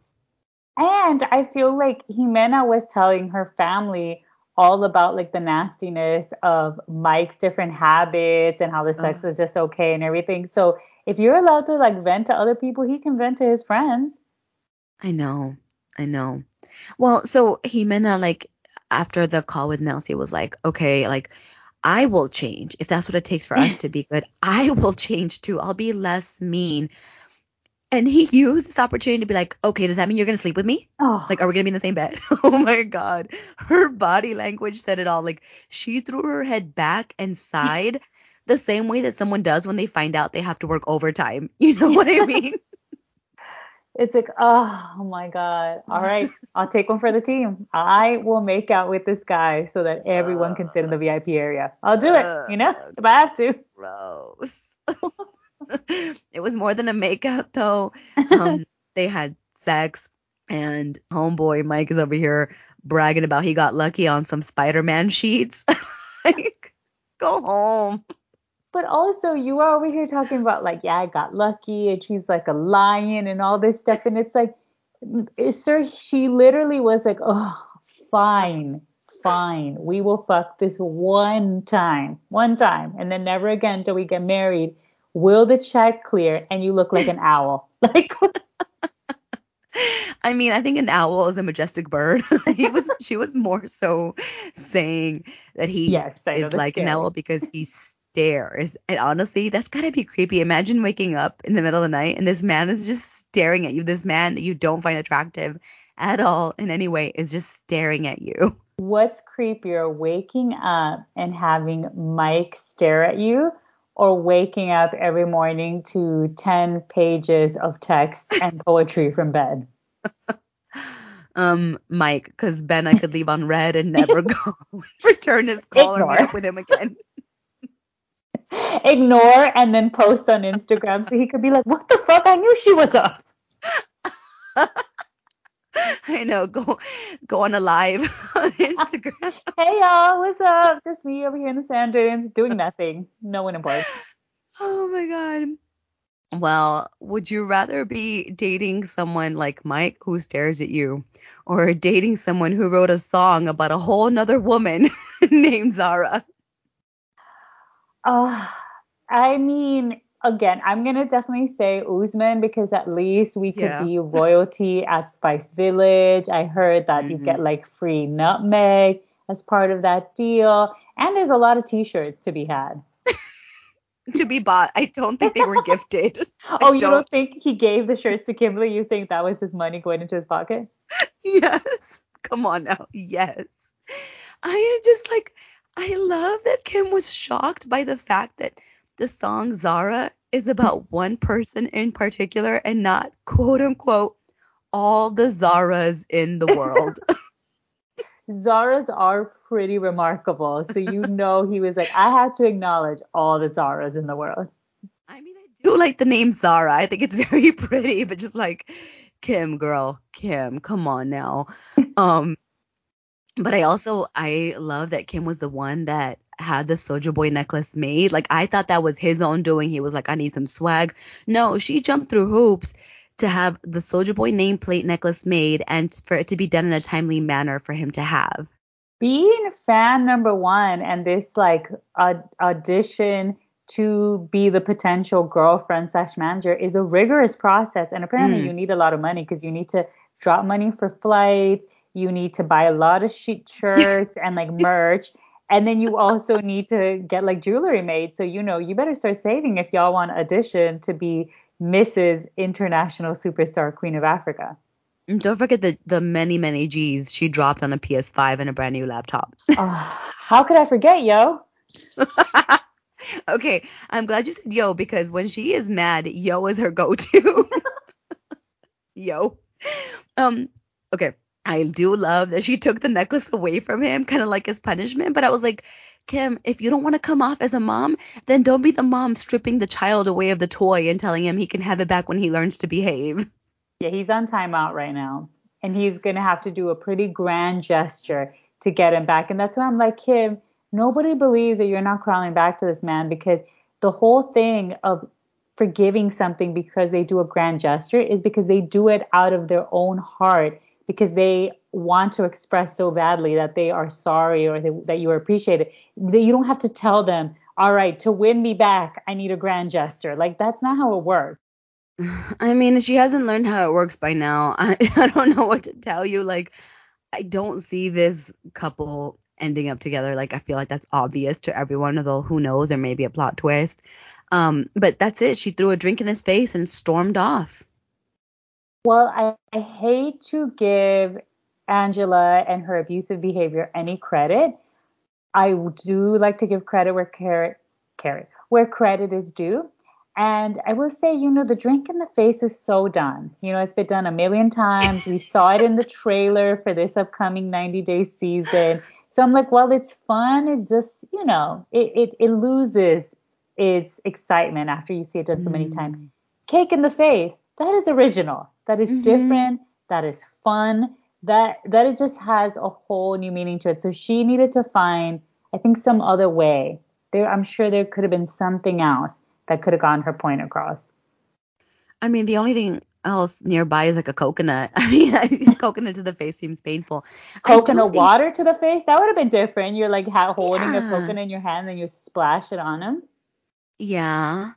And I feel like Ximena was telling her family all about like the nastiness of Mike's different habits and how the sex was just okay and everything. So if you're allowed to like vent to other people, he can vent to his friends. I know. I know. Well, so Ximena like after the call with Nelsie was like, okay, like I will change if that's what it takes for us (laughs) to be good. I will change too. I'll be less mean. And he (laughs) used this opportunity to be like, okay, does that mean you're gonna sleep with me? Oh. Like, are we gonna be in the same bed? (laughs) oh my god. Her body language said it all. Like she threw her head back and sighed the same way that someone does when they find out they have to work overtime. You know what I mean? It's like, oh my God. All (laughs) right, I'll take one for the team. I will make out with this guy so that everyone uh, can sit in the VIP area. I'll do it, you know, if I have to. Gross. (laughs) it was more than a makeout though. (laughs) Um, they had sex, and homeboy Mike is over here bragging about he got lucky on some Spider-Man sheets. like, go home. But also, you are over here talking about like, yeah, I got lucky, and she's like a lion and all this stuff, and it's like, eh, sir, she literally was like, oh, fine, fine, we will fuck this one time, one time, and then never again till we get married. Will the check clear and you look like an (laughs) owl? (laughs) Like I mean, I think an owl is a majestic bird. (laughs) he was she was more so saying that he yes, is like scary. an owl because he stares. And honestly, that's gotta be creepy. Imagine waking up in the middle of the night and this man is just staring at you. This man that you don't find attractive at all in any way is just staring at you. What's creepier, waking up and having Mike stare at you or waking up every morning to 10 pages of text and poetry from Ben? (laughs) um, Mike, because Ben I could leave on read and never (laughs) go (laughs) return his call Ignore. or meet up with him again. Ignore and then post on Instagram so he could be like, what the fuck? I knew she was up. (laughs) I know. Go go on a live (laughs) on Instagram. (laughs) hey y'all, what's up? Just me over here in the sand dunes doing nothing. No one important. Oh my god. Well, would you rather be dating someone like Mike who stares at you, or dating someone who wrote a song about a whole nother woman named Zara? Uh, I mean, again, I'm gonna definitely say Usman because at least we could yeah. be royalty at Spice Village. I heard that mm-hmm. you get mm-hmm. like free nutmeg as part of that deal, and there's a lot of T-shirts to be had. (laughs) to be bought. I don't think they were (laughs) gifted. oh, you don't. don't think he gave the shirts to Kimberly? You think that was his money going into his pocket? (laughs) yes. Come on now. Yes. I am just like I love that Kim was shocked by the fact that the song Zara is about one person in particular and not quote unquote all the Zaras in the world. (laughs) Zaras are pretty remarkable. So you (laughs) know he was like, I had to acknowledge all the Zaras in the world. I mean, I do like the name Zara. I think it's (laughs) very pretty, but just like Kim, girl, Kim, come on now. Um, but I also I love that Kim was the one that had the SojaBoy necklace made. Like I thought that was his own doing. He was like, I need some swag. No, she jumped through hoops to have the SojaBoy nameplate necklace made and for it to be done in a timely manner for him to have. Being fan number one and this like audition to be the potential girlfriend slash manager is a rigorous process. And apparently mm. you need a lot of money because you need to drop money for flights. You need to buy a lot of sheet (laughs) shirts and like merch. And then you also need to get like jewelry made. So, you know, you better start saving if y'all want audition to be Mrs. International Superstar Queen of Africa. Don't forget the, the many, many G's she dropped on a PS5 and a brand new laptop. uh, (laughs) how could I forget, yo? (laughs) okay, I'm glad you said yo because when she is mad, yo is her go-to. (laughs) yo. Um, okay. I do love that she took the necklace away from him, kind of like his punishment. But I was like, Kim, if you don't want to come off as a mom, then don't be the mom stripping the child away of the toy and telling him he can have it back when he learns to behave. Yeah, he's on timeout right now. And he's going to have to do a pretty grand gesture to get him back. And that's why I'm like, Kim, nobody believes that you're not crawling back to this man because the whole thing of forgiving something because they do a grand gesture is because they do it out of their own heart because they want to express so badly that they are sorry or they, that you appreciate it. That you don't have to tell them, all right, to win me back, I need a grand gesture. Like that's not how it works. I mean, she hasn't learned how it works by now. (laughs) I, I don't know what to tell you. Like, I don't see this couple ending up together. Like, I feel like that's obvious to everyone, although who knows, there may be a plot twist. Um, but that's it. She threw a drink in his face and stormed off. Well, I, I hate to give Angela and her abusive behavior any credit. I do like to give credit where credit, where credit is due. And I will say, you know, the drink in the face is so done. You know, it's been done a million times. We saw it in the trailer for this upcoming 90 day season. So I'm like, well, it's fun. It's just, you know, it, it, it loses its excitement after you see it done so many mm. times. Cake in the face, that is original. That is mm-hmm. different. That is fun. That that it just has a whole new meaning to it. So she needed to find, I think, some other way. There, I'm sure there could have been something else that could have gotten her point across. I mean, the only thing else nearby is like a coconut. (laughs) I mean, coconut to the face seems painful. Coconut think... water to the face? That would have been different. You're like holding yeah. a coconut in your hand and you splash it on him. Yeah.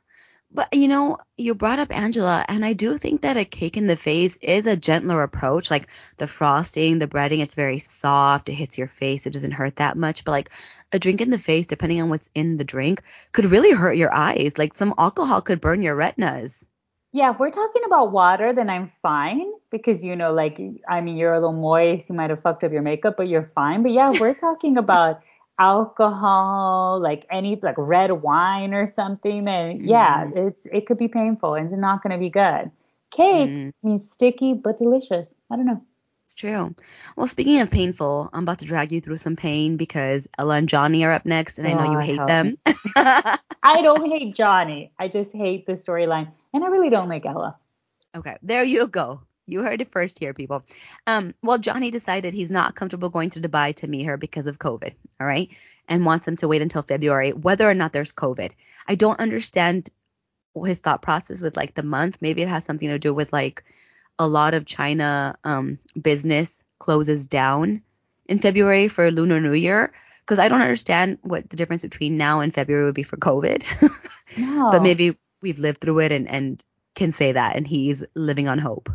But you know, you brought up Angela, and I do think that a cake in the face is a gentler approach. Like the frosting, the breading, it's very soft. It hits your face. It doesn't hurt that much. But like a drink in the face, depending on what's in the drink, could really hurt your eyes. Like some alcohol could burn your retinas. Yeah, if we're talking about water, then I'm fine because you know, like I mean, you're a little moist. You might have fucked up your makeup, but you're fine. But yeah, we're talking (laughs) about alcohol, like any like red wine or something, then yeah, mm. it's it could be painful and it's not going to be good. Cake mm. means sticky but delicious. I don't know. It's true. Well, speaking of painful, I'm about to drag you through some pain because Ella and Johnny are up next, and I know you hate them. (laughs) I don't (laughs) hate Johnny. I just hate the storyline, and I really don't like Ella. Okay, there you go. You heard it first here, people. Um, well, Johnny decided he's not comfortable going to Dubai to meet her because of COVID, all right, and wants him to wait until February, whether or not there's COVID. I don't understand his thought process with like the month. Maybe it has something to do with like a lot of China um, business closes down in February for Lunar New Year. Because I don't understand what the difference between now and February would be for COVID. (laughs) no. But maybe we've lived through it and, and can say that, and he's living on hope.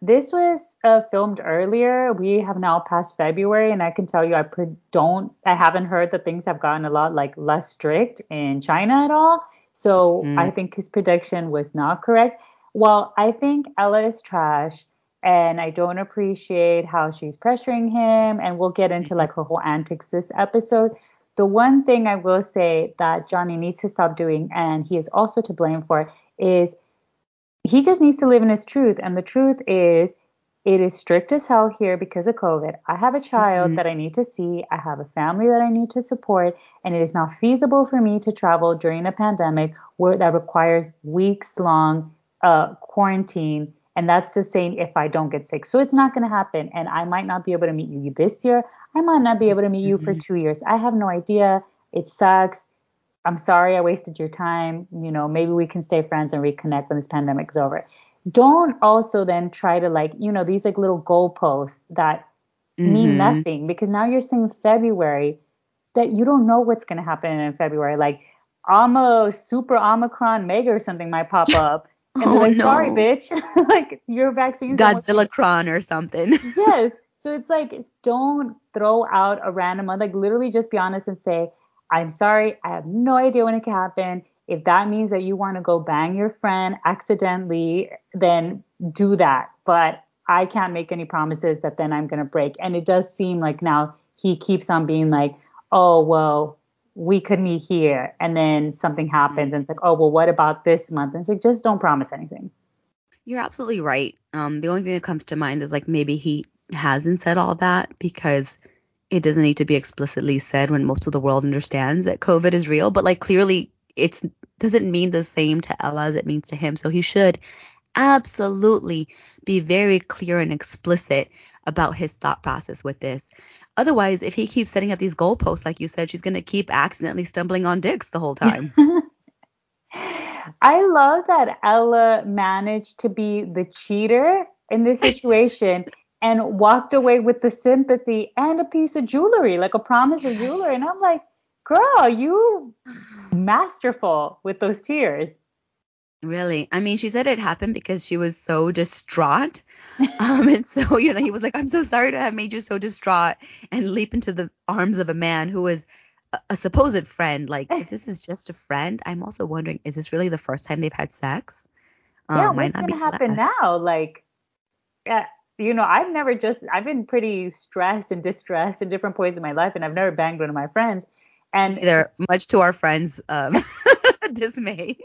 This was uh, filmed earlier. We have now passed February, and I can tell you, I pre- don't, I haven't heard that things have gotten a lot like less strict in China at all. So mm. I think his prediction was not correct. Well, I think Ella is trash, and I don't appreciate how she's pressuring him. And we'll get into like her whole antics this episode. The one thing I will say that Johnny needs to stop doing, and he is also to blame for, is he just needs to live in his truth. And the truth is, it is strict as hell here because of COVID. I have a child mm-hmm. that I need to see. I have a family that I need to support. And it is not feasible for me to travel during a pandemic where that requires weeks long uh, quarantine. And that's just saying if I don't get sick. So it's not going to happen. And I might not be able to meet you this year. I might not be able to meet you mm-hmm. for two years. I have no idea. It sucks. I'm sorry I wasted your time. You know, maybe we can stay friends and reconnect when this pandemic is over. don't also then try to like, you know, these like little goalposts that mm-hmm. mean nothing because now you're saying February that you don't know what's going to happen in February. Like, I'm a super Omicron mega or something might pop (laughs) up. And oh, like, no. sorry, bitch. (laughs) like, your vaccine. Godzilla Cron or something. (laughs) yes. So it's like, don't throw out a random, like, literally just be honest and say, I'm sorry. I have no idea when it can happen. If that means that you want to go bang your friend accidentally, then do that. But I can't make any promises that then I'm going to break. And it does seem like now he keeps on being like, oh, well, we could meet here. And then something happens and it's like, oh, well, what about this month? And it's like, just don't promise anything. You're absolutely right. Um, the only thing that comes to mind is like maybe he hasn't said all that because it doesn't need to be explicitly said when most of the world understands that COVID is real. But like clearly it's doesn't mean the same to Ella as it means to him. So he should absolutely be very clear and explicit about his thought process with this. Otherwise, if he keeps setting up these goalposts, like you said, she's going to keep accidentally stumbling on dicks the whole time. (laughs) I love that Ella managed to be the cheater in this (laughs) situation and walked away with the sympathy and a piece of jewelry, like a promise of jewelry. And I'm like, girl, you masterful with those tears. Really? I mean, she said it happened because she was so distraught. (laughs) Um, and so, you know, he was like, I'm so sorry to have made you so distraught and leap into the arms of a man who was a, a supposed friend. Like, if this is just a friend, I'm also wondering, is this really the first time they've had sex? Um, yeah, what's going to happen last. now? Like, yeah, you know, I've never just, I've been pretty stressed and distressed at different points in my life, and I've never banged one of my friends. And they're much to our friends' um, (laughs) dismay.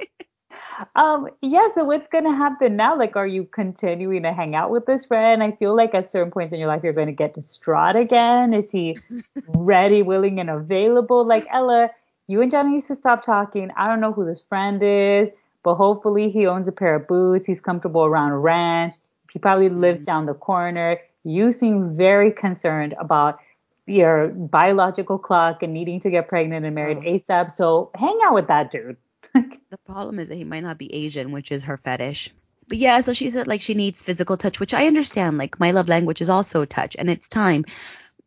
Um, yeah, so what's gonna happen now? Like, are you continuing to hang out with this friend? I feel like at certain points in your life you're gonna get distraught again. Is he (laughs) ready, willing, and available? Like Ella, you and Johnny used to stop talking. I don't know who this friend is, but hopefully he owns a pair of boots. He's comfortable around a ranch. He probably lives mm-hmm. down the corner. You seem very concerned about your biological clock and needing to get pregnant and married oh. ASAP. So hang out with that dude. (laughs) the problem is that he might not be Asian, which is her fetish. But yeah, so she said like she needs physical touch, which I understand. Like my love language is also touch, and it's time.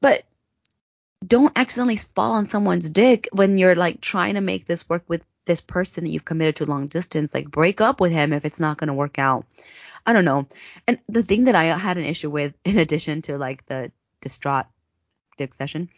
But don't accidentally fall on someone's dick when you're like trying to make this work with this person that you've committed to long distance. Like break up with him if it's not going to work out. I don't know. And the thing that I had an issue with, (laughs) in addition to like the distraught dick session,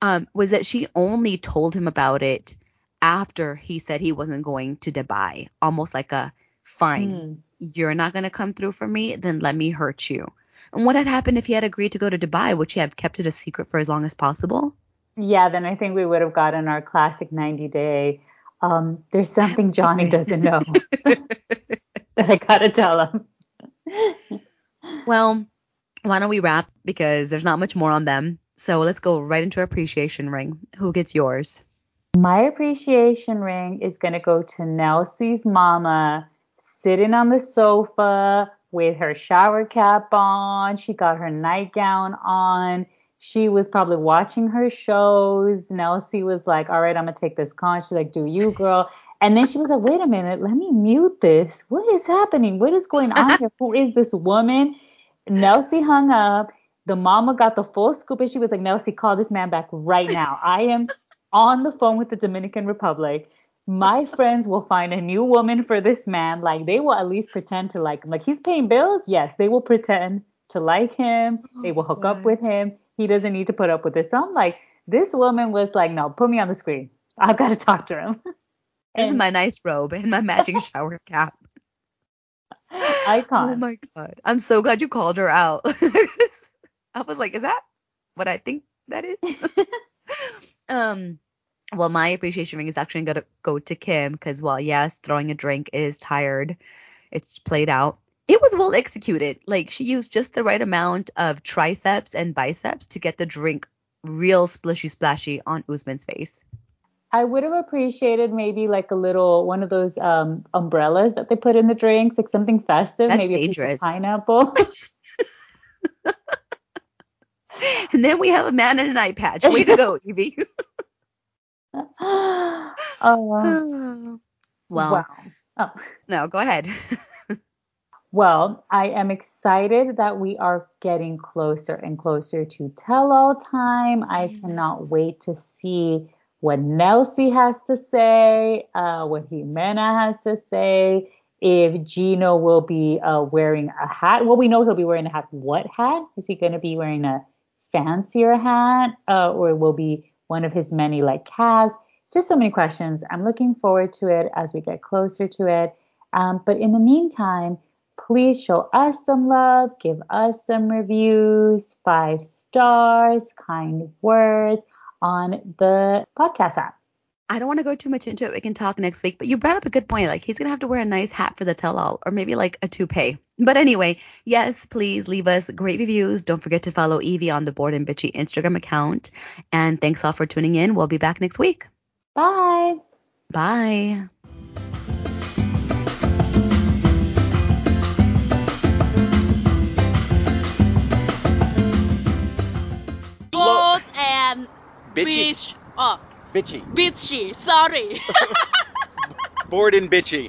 um, was that she only told him about it after he said he wasn't going to Dubai, almost like a fine, mm. you're not going to come through for me, then let me hurt you. And what had happened if he had agreed to go to Dubai? Would she have kept it a secret for as long as possible? Yeah, then I think we would have gotten our classic 90 day. Um, there's (laughs) something Johnny doesn't know (laughs) that I gotta tell him. (laughs) well, why don't we wrap because there's not much more on them. So let's go right into our appreciation ring. Who gets yours? My appreciation ring is going to go to Nelsie's mama sitting on the sofa with her shower cap on. She got her nightgown on. She was probably watching her shows. Nelsie was like, All right, I'm going to take this con. She's like, Do you, girl? (laughs) And then she was like, Wait a minute, let me mute this. What is happening? What is going on here? Who is this woman? Nelsie hung up. The mama got the full scoop and she was like, Nelsie, call this man back right now. I am on the phone with the Dominican Republic. My friends will find a new woman for this man. Like they will at least pretend to like him. Like he's paying bills. Yes, they will pretend to like him. Oh, they will hook up with him. He doesn't need to put up with this. So I'm like, this woman was like, no, put me on the screen. I've got to talk to him. (laughs) this is my nice robe and my matching (laughs) shower cap. Icon. Oh my god. I'm so glad you called her out. (laughs) I was like, is that what I think that is? (laughs) Um, well, my appreciation ring is actually gonna go to Kim because, well, yes, throwing a drink is tired. It's played out. It was well executed. Like she used just the right amount of triceps and biceps to get the drink real splishy splashy on Usman's face. I would have appreciated maybe like a little one of those um, umbrellas that they put in the drinks, like something festive, That's maybe dangerous. a pineapple. (laughs) (laughs) and then we have a man in an eye patch. Way to go, (laughs) Evie. oh. (sighs) well. Wow. Oh. No, go ahead. Well, I am excited that we are getting closer and closer to tell all time. I yes. cannot wait to see what Nelsie has to say, uh, what Ximena has to say, if Gino will be uh, wearing a hat. Well, we know he'll be wearing a hat. What hat? Is he going to be wearing a fancier hat uh, or will be one of his many like calves? Just so many questions. I'm looking forward to it as we get closer to it. Um, but in the meantime, please show us some love, give us some reviews, five stars, kind words on the podcast app. I don't want to go too much into it. We can talk next week. But you brought up a good point. Like he's gonna have to wear a nice hat for the tell-all, or maybe like a toupee. But anyway, yes, please leave us great reviews. Don't forget to follow Evie on the Bored and Bitchy Instagram account. And thanks all for tuning in. We'll be back next week. Bye. Bye. Bitchy. Bitch. Oh. Bitchy. Bitchy, sorry. (laughs) Bored and bitchy.